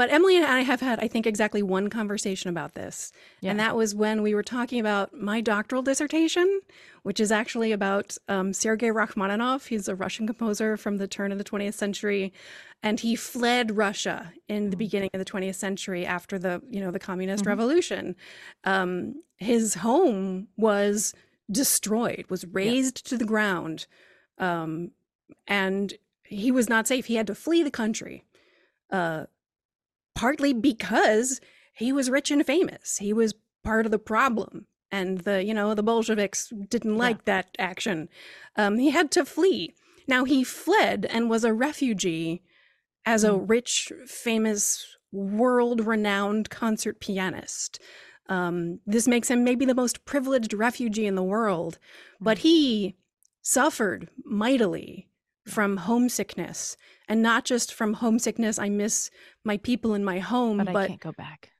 but Emily and I have had, I think, exactly one conversation about this. Yeah. And that was when we were talking about my doctoral dissertation, which is actually about um, Sergei Rachmaninoff. He's a Russian composer from the turn of the 20th century. And he fled Russia in the Mhm. beginning of the 20th century after the, you know, the communist Mhm. revolution. Um, his home was destroyed, was razed to the ground. Um, and he was not safe. He had to flee the country. Uh, partly because he was rich and famous. He was part of the problem. And the, you know, the Bolsheviks didn't Yeah. like that action. Um, he had to flee. Now he fled and was a refugee as a rich, famous, world renowned concert pianist. Um, this makes him maybe the most privileged refugee in the world, but he suffered mightily from homesickness and not just from homesickness. I miss my people in my home, But, but, I can't go back.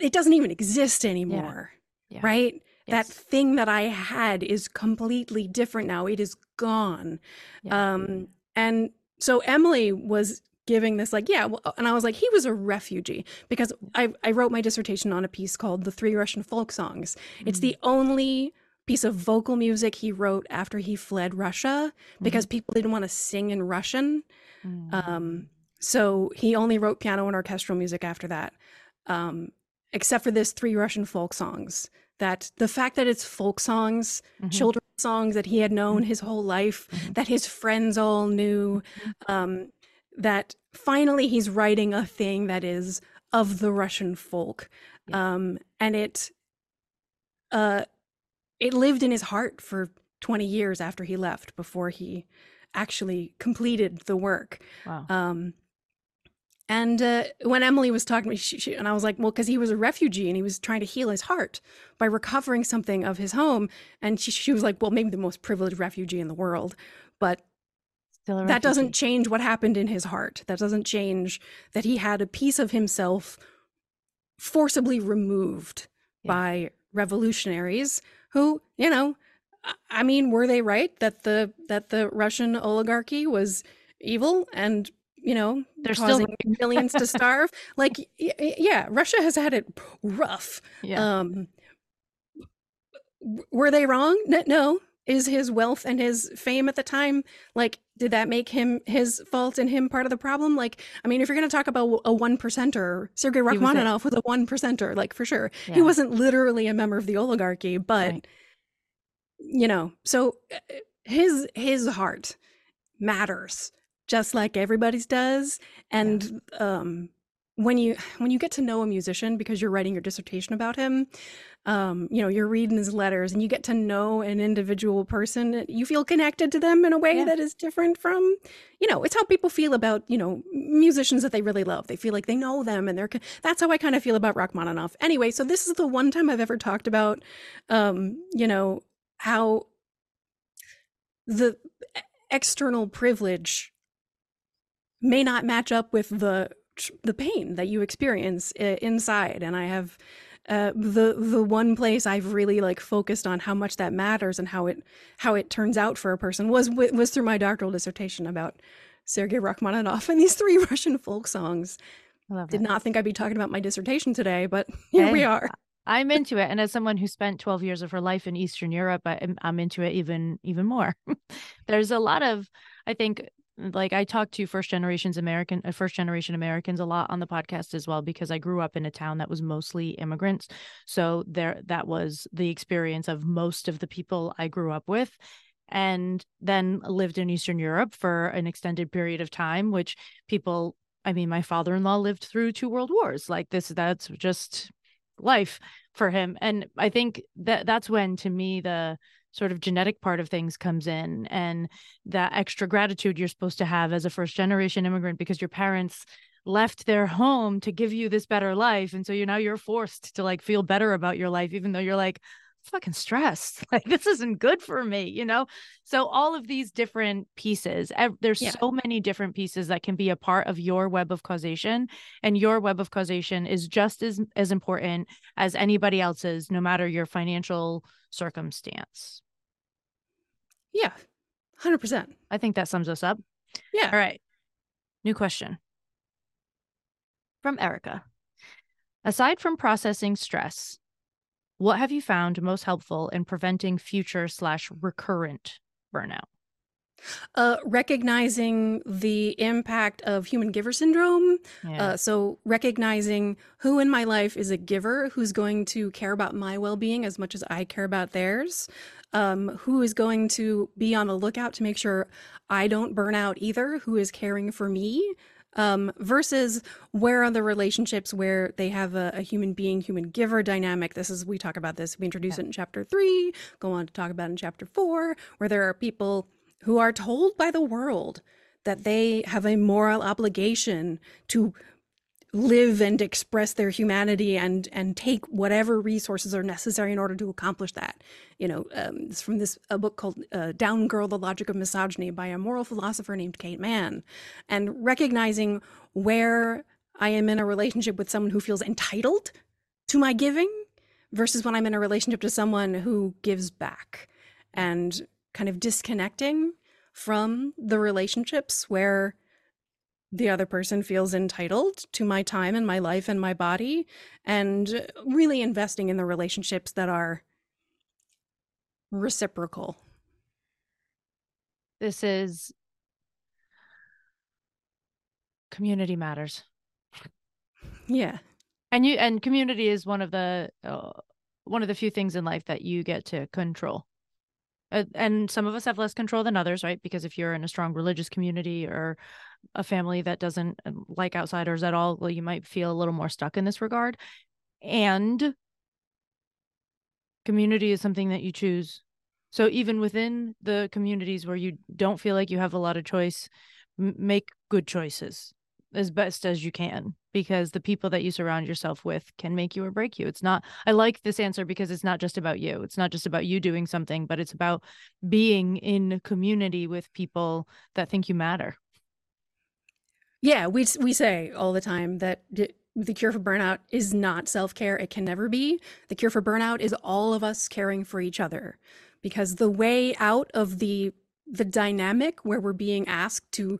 it doesn't even exist anymore. Yeah. Right? That thing that I had is completely different now. It is gone. Yeah. Um, and so Emily was giving this like, yeah, well, and I was like, he was a refugee because I, I wrote my dissertation on a piece called The Three Russian Folk Songs. It's the only piece of vocal music he wrote after he fled Russia because people didn't want to sing in Russian. Mm. Um, so he only wrote piano and orchestral music after that, um, except for this three Russian folk songs. That the fact that it's folk songs, Mhm. children's songs that he had known his whole life, Mhm. that his friends all knew, um, that finally he's writing a thing that is of the Russian folk, Yeah. um, and it, uh, it lived in his heart for twenty years after he left, before he actually completed the work. Wow. Um, and uh, when Emily was talking to me, she, she, and I was like, well, because he was a refugee and he was trying to heal his heart by recovering something of his home. And she, she was like, well, maybe the most privileged refugee in the world. But that doesn't change what happened in his heart. That doesn't change that he had a piece of himself forcibly removed Yeah. by revolutionaries who, you know, I- mean, were they right that the that the Russian oligarchy was evil and you know They're still causing millions to starve? Like, yeah, Russia has had it rough. Yeah. Um, were they wrong? No. Is his wealth and his fame at the time like? Did that make him his fault and him part of the problem? Like, I mean, if you're going to talk about a one percenter, Sergei was. Rachmaninoff was a one percenter, like for sure. He wasn't literally a member of the oligarchy, but Right. you know, so uh, his his heart matters just like everybody's does and um when you when you get to know a musician because you're writing your dissertation about him um you know you're reading his letters and you get to know an individual person you feel connected to them in a way Yeah. that is different from you know it's how people feel about you know musicians that they really love. They feel like they know them and they're that's how i kind of feel about rachmaninoff. Anyway so this is the one time i've ever talked about um you know how the external privilege may not match up with the the pain that you experience uh, inside. And i have uh, the the one place I've really like focused on how much that matters and how it how it turns out for a person was was through my doctoral dissertation about Sergei Rachmaninoff and these three Russian folk songs. I love Did not think I'd be talking about my dissertation today, but here we are. I'm into it, and as someone who spent 12 years of her life in Eastern Europe, I, I'm into it even even more. There's a lot of, I think, like I talk to first generations American, uh, first generation Americans a lot on the podcast as well because I grew up in a town that was mostly immigrants, so there that was the experience of most of the people I grew up with. And then lived in Eastern Europe for an extended period of time, which people I mean, my father in law lived through two world wars. Like this, that's just life for him. And I think that that's when, to me, the sort of genetic part of things comes in and that extra gratitude you're supposed to have as a first generation immigrant because your parents left their home to give you this better life. And so you're now you're forced to like feel better about your life, even though you're like, fucking stressed. Like this isn't good for me, you know? So all of these different pieces, there's Yeah. so many different pieces that can be a part of your web of causation. And your web of causation is just as as important as anybody else's, no matter your financial circumstance. Yeah, hundred percent. I think that sums us up. Yeah. All right. New question from Erica. Aside from processing stress, what have you found most helpful in preventing future slash recurrent burnout? Uh, recognizing the impact of human giver syndrome. Yeah. Uh, so recognizing who in my life is a giver who's going to care about my well-being as much as I care about theirs. Um, who is going to be on the lookout to make sure I don't burn out either, who is caring for me. Um, versus where are the relationships where they have a, a human being, human giver dynamic? This is, we talk about this, we introduce Yeah. it in chapter three, go on to talk about it in chapter four, where there are people who are told by the world that they have a moral obligation to live and express their humanity and and take whatever resources are necessary in order to accomplish that. You know um, it's from this a book called uh, down girl the logic of misogyny by a moral philosopher named kate manne. And recognizing where i am in a relationship with someone who feels entitled to my giving versus when i'm in a relationship to someone who gives back. And kind of disconnecting from the relationships where the other person feels entitled to my time and my life and my body and really investing in the relationships that are reciprocal. This is community matters. Yeah. And you and community is one of the uh, one of the few things in life that you get to control and some of us have less control than others right? Because if you're in a strong religious community or a family that doesn't um, like outsiders at all well you might feel a little more stuck in this regard. And community is something that you choose. So even within the communities where you don't feel like you have a lot of choice m- make good choices as best as you can because the people that you surround yourself with can make you or break you. It's not, I like this answer because it's not just about you. It's not just about you doing something, but it's about being in community with people that think you matter. Yeah, we, we say all the time that the cure for burnout is not self care. It can never be. The cure for burnout is all of us caring for each other because the way out of the the dynamic where we're being asked to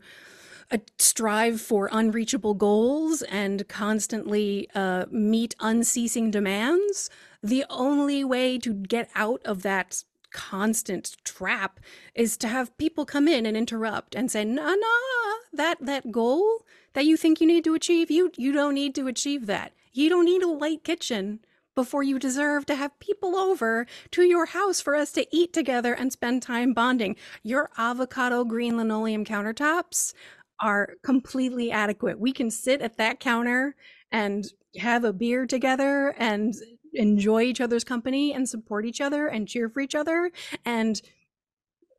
strive for unreachable goals and constantly uh, meet unceasing demands, the only way to get out of that constant trap is to have people come in and interrupt and say, "No, no, that that goal that you think you need to achieve, you you don't need to achieve that. You don't need a white kitchen." Before you deserve to have people over to your house for us to eat together and spend time bonding. Your avocado green linoleum countertops are completely adequate. We can sit at that counter and have a beer together and enjoy each other's company and support each other and cheer for each other. And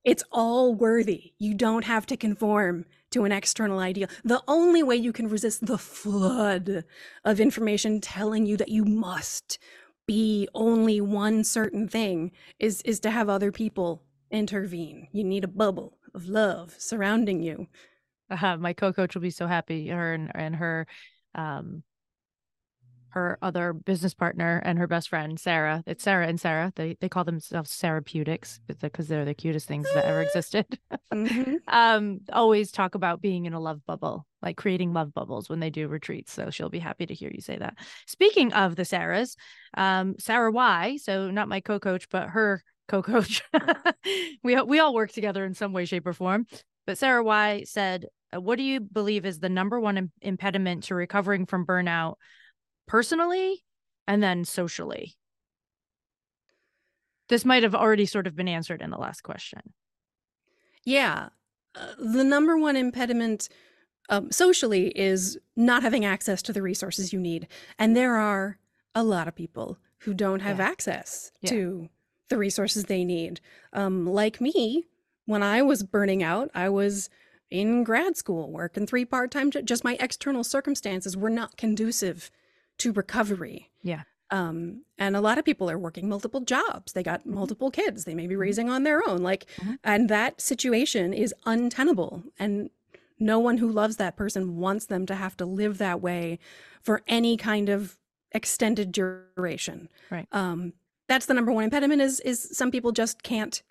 it's all worthy. You don't have to conform to an external ideal. The only way you can resist the flood of information telling you that you must be only one certain thing is is to have other people intervene. You need a bubble of love surrounding you uh, my co-coach will be so happy. Her and, and her, um, her other business partner and her best friend Sarah. It's Sarah and Sarah. They they call themselves Sarapeutics because they're the cutest things that ever existed. mm-hmm. um, always talk about being in a love bubble, like creating love bubbles when they do retreats. So she'll be happy to hear you say that. Speaking of the Sarahs, um, Sarah Y. So not my co-coach, but her co-coach. we we all work together in some way, shape, or form. But Sarah Y said what do you believe is the number one impediment to recovering from burnout personally and then socially? This might have already sort of been answered in the last question. Yeah. Uh, the number one impediment um, socially is not having access to the resources you need. And there are a lot of people who don't have yeah. access yeah. to the resources they need. Um, like me, when I was burning out, I was in grad school, working three part time. Just my external circumstances were not conducive to recovery. Yeah. Um, and a lot of people are working multiple jobs. They got mm-hmm. multiple kids. They may be mm-hmm. raising on their own. Like, mm-hmm. and that situation is untenable. And no one who loves that person wants them to have to live that way for any kind of extended duration. Right. Um, that's the number one impediment is is some people just can't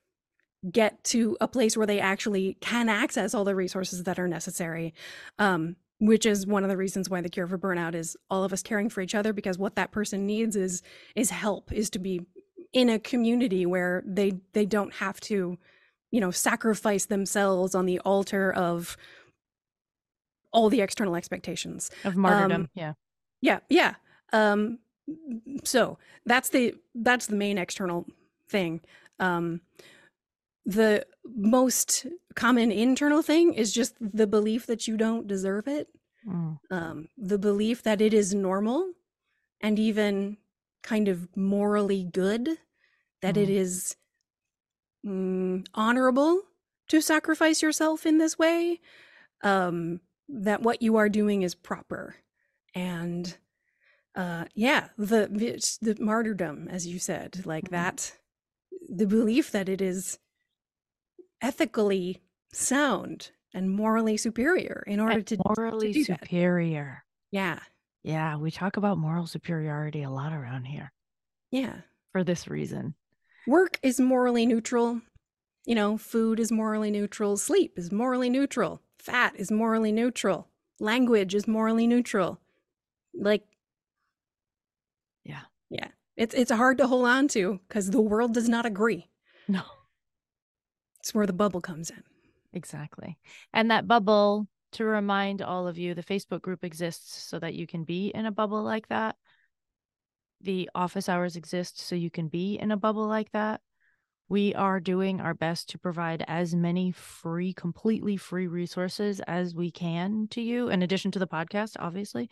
get to a place where they actually can access all the resources that are necessary um, which is one of the reasons why the cure for burnout is all of us caring for each other because what that person needs is is help is to be in a community where they they don't have to you know sacrifice themselves on the altar of all the external expectations. Of martyrdom um, yeah. yeah yeah. Um so that's the that's the main external thing. Um the most common internal thing is just the belief that you don't deserve it mm. um, the belief that it is normal and even kind of morally good that mm. it is mm, honorable to sacrifice yourself in this way um, that what you are doing is proper and uh yeah the the martyrdom as you said like Mhm. that the belief that it is ethically sound and morally superior in order And to morally that. superior. yeah. Yeah, we talk about moral superiority a lot around here. Yeah. For this reason. work is morally neutral. You know food is morally neutral. Sleep is morally neutral. Fat is morally neutral. Language is morally neutral. Like Yeah. yeah. It's it's hard to hold on to because the world does not agree. No, it's where the bubble comes in exactly. And that bubble, to remind all of you, the Facebook group exists so that you can be in a bubble like that. The office hours exist so you can be in a bubble like that. We are doing our best to provide as many free, completely free resources as we can to you, in addition to the podcast, obviously,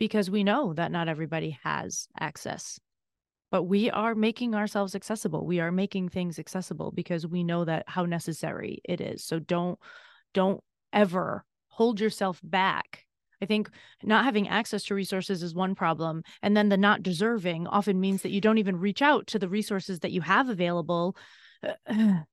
because we know that not everybody has access. But we are making ourselves accessible. We are making things accessible because we know that how necessary it is. So don't don't ever hold yourself back. I think not having access to resources is one problem. And then the not deserving often means that you don't even reach out to the resources that you have available.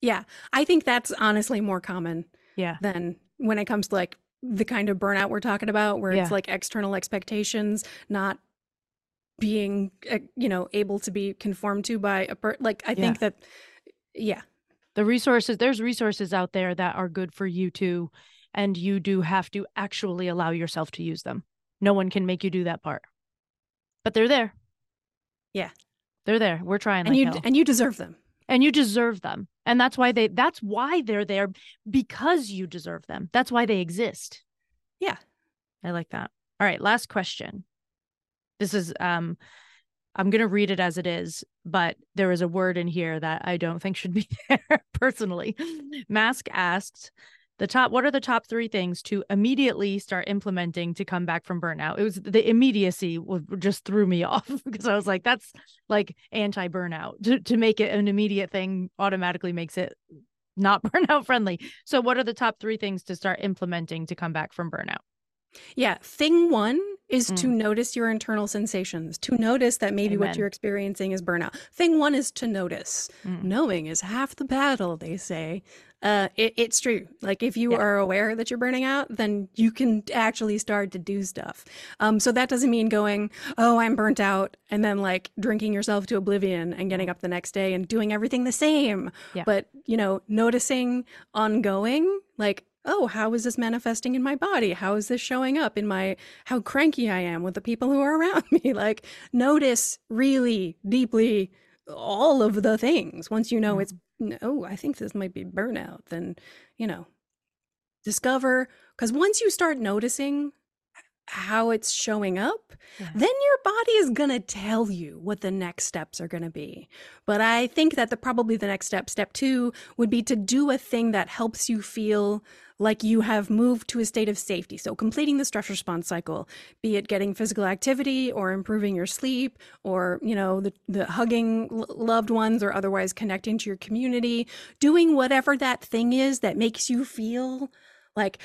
yeah i think that's honestly more common yeah. than when it comes to like the kind of burnout we're talking about where it's like external expectations not being uh, you know able to be conformed to by a per like i think that yeah The resources, there's resources out there that are good for you too. And you do have to actually allow yourself to use them. No one can make you do that part. But they're there. Yeah. They're there. We're trying and like you hell. and you deserve them and you deserve them and that's why they that's why they're there because you deserve them that's why they exist Yeah. i like that all right last question this is um i'm going to read it as it is but there is a word in here that i don't think should be there personally. Mask asked the top what are the top three things to immediately start implementing to come back from burnout? It was the immediacy just threw me off because i was like that's like anti burnout to, to make it an immediate thing automatically makes it not burnout friendly. So what are the top three things to start implementing to come back from burnout? Yeah thing one is to Mm. notice your internal sensations to notice that maybe what you're experiencing is burnout thing one is to notice Mm. knowing is half the battle they say uh it, it's true like if you Yeah. are aware that you're burning out then you can actually start to do stuff um so that doesn't mean going oh i'm burnt out and then like drinking yourself to oblivion and getting up the next day and doing everything the same Yeah. but you know noticing ongoing like oh how is this manifesting in my body? How is this showing up in my how cranky i am with the people who are around me? Like notice really deeply all of the things. Once you know Mhm. it's oh, i think this might be burnout then you know discover because once you start noticing how it's showing up Yeah. then your body is going to tell you what the next steps are going to be but i think that the probably the next step step 2 would be to do a thing that helps you feel like you have moved to a state of safety so completing the stress response cycle be it getting physical activity or improving your sleep or you know the, the hugging l- loved ones or otherwise connecting to your community doing whatever that thing is that makes you feel like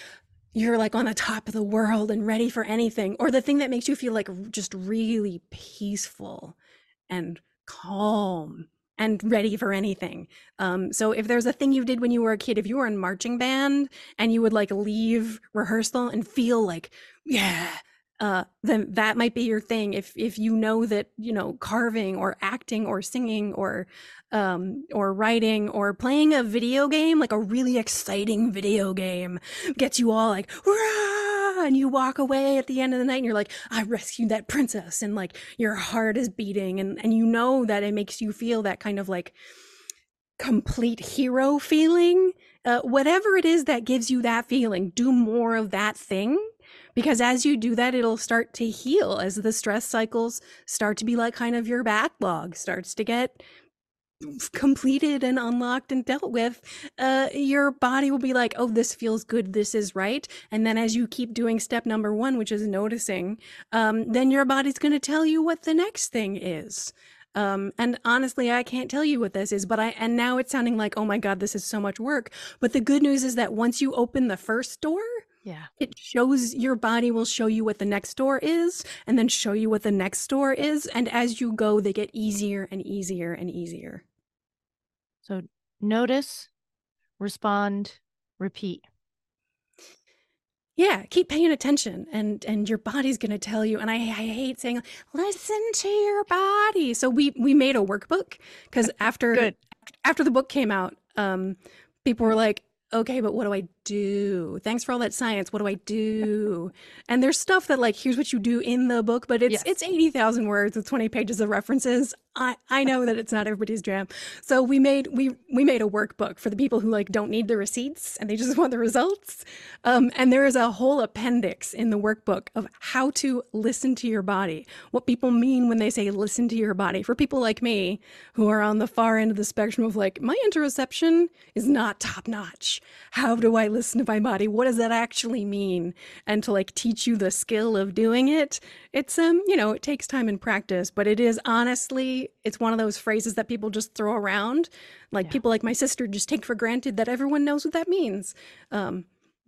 you're like on the top of the world and ready for anything or the thing that makes you feel like just really peaceful and calm and ready for anything. Um, so if there's a thing you did when you were a kid if you were in marching band and you would like leave rehearsal and feel like yeah uh, then that might be your thing. If if you know that you know carving or acting or singing or um or writing or playing a video game like a really exciting video game gets you all like Rah! and you walk away at the end of the night and you're like i rescued that princess and like your heart is beating and and you know that it makes you feel that kind of like complete hero feeling. Uh, whatever it is that gives you that feeling do more of that thing because as you do that it'll start to heal as the stress cycles start to be like kind of your backlog starts to get completed and unlocked and dealt with uh your body will be like oh this feels good this is right. And then as you keep doing step number one which is noticing um then your body's going to tell you what the next thing is. Um and honestly i can't tell you what this is but i and now it's sounding like oh my god this is so much work. But the good news is that once you open the first door Yeah. It shows your body will show you what the next door is and then show you what the next door is. And as you go, they get easier and easier and easier. So notice, respond, repeat. Yeah, keep paying attention and and your body's going to tell you and I, I hate saying listen to your body. So we we made a workbook cuz after Good. after the book came out, um people were like, "Okay, but what do I do? Thanks for all that science. What do I do?" And there's stuff that like here's what you do in the book, but it's Yes. it's 80,000 words with 20 pages of references. I I know that it's not everybody's jam. So we made we we made a workbook for the people who like don't need the receipts and they just want the results. Um, and there is a whole appendix in the workbook of how to listen to your body, what people mean when they say listen to your body. For people like me who are on the far end of the spectrum of like, my interoception is not top notch. How do I listen to my body? What does that actually mean? And to like teach you the skill of doing it, it's, um, you know, it takes time and practice, but it is honestly, it's one of those phrases that people just throw around. Like Yeah. people like my sister just take for granted that everyone knows what that means. Um,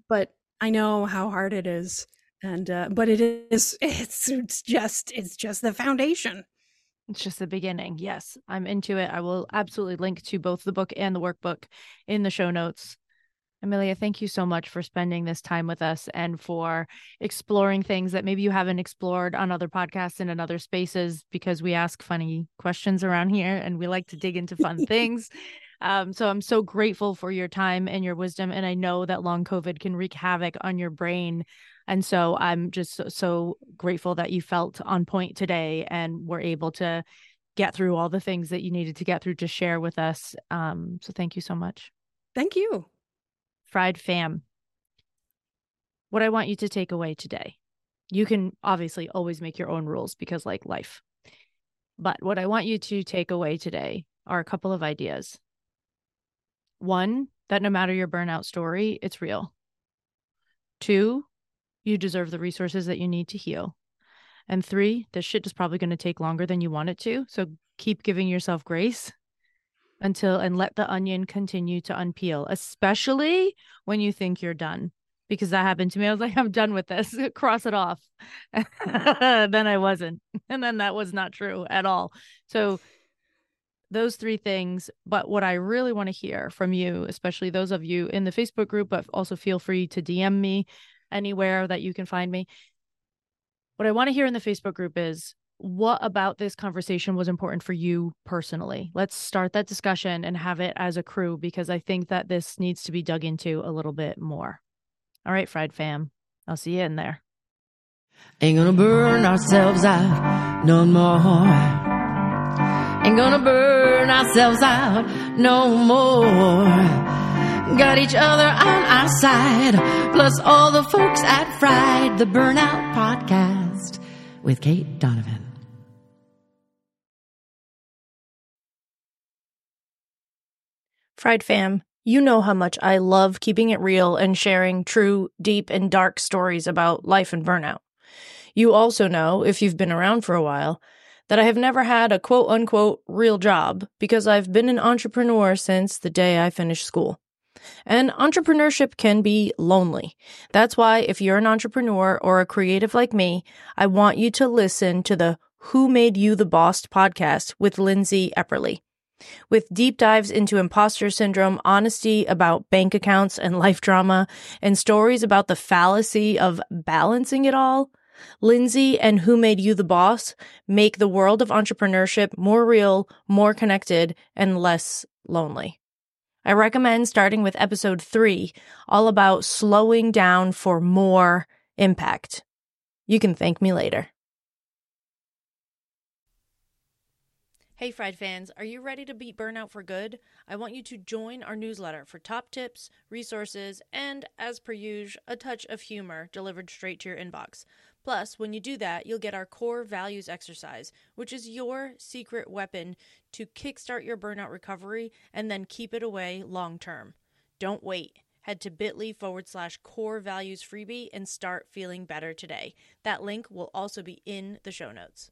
but I know how hard it is. And uh, but it is it's it's just it's just the foundation. It's just the beginning. Yes, I'm into it. I will absolutely link to both the book and the workbook in the show notes. Amelia, thank you so much for spending this time with us and for exploring things that maybe you haven't explored on other podcasts and in other spaces because we ask funny questions around here and we like to dig into fun things. Um, so I'm so grateful for your time and your wisdom. And I know that long COVID can wreak havoc on your brain. And so I'm just so, so grateful that you felt on point today and were able to get through all the things that you needed to get through to share with us. Um, so thank you so much. Thank you. Fried fam. What I want you to take away today. You can obviously always make your own rules because, like life. But what I want you to take away today are a couple of ideas. One, that no matter your burnout story, it's real. Two, you deserve the resources that you need to heal. And three, this shit is probably going to take longer than you want it to. So keep giving yourself grace until and let the onion continue to unpeel, especially when you think you're done. Because that happened to me. I was like, I'm done with this. Cross it off. then I wasn't. And then that was not true at all. So those three things. But what I really want to hear from you, especially those of you in the Facebook group, but also feel free to DM me anywhere that you can find me. What I want to hear in the Facebook group is what about this conversation was important for you personally? Let's start that discussion and have it as a crew because I think that this needs to be dug into a little bit more. All right, Fried Fam. I'll see you in there. Ain't gonna burn ourselves out no more. Ain't gonna burn ourselves out no more. Got each other on our side, plus all the folks at Fried, the Burnout Podcast with Cait Donovan. Fried Fam, you know how much I love keeping it real and sharing true, deep, and dark stories about life and burnout. You also know, if you've been around for a while, that I have never had a quote unquote real job because I've been an entrepreneur since the day I finished school. And entrepreneurship can be lonely. That's why, if you're an entrepreneur or a creative like me, I want you to listen to the Who Made You the Boss podcast with Lindsay Epperly. With deep dives into imposter syndrome, honesty about bank accounts and life drama, and stories about the fallacy of balancing it all, Lindsay and Who Made You the Boss make the world of entrepreneurship more real, more connected, and less lonely. I recommend starting with episode three, all about slowing down for more impact. You can thank me later. Hey, Fried fans, are you ready to beat burnout for good? I want you to join our newsletter for top tips, resources, and, as per usual, a touch of humor delivered straight to your inbox. Plus, when you do that, you'll get our core values exercise, which is your secret weapon to kickstart your burnout recovery and then keep it away long term. Don't wait. Head to bit.ly forward slash core values freebie and start feeling better today. That link will also be in the show notes.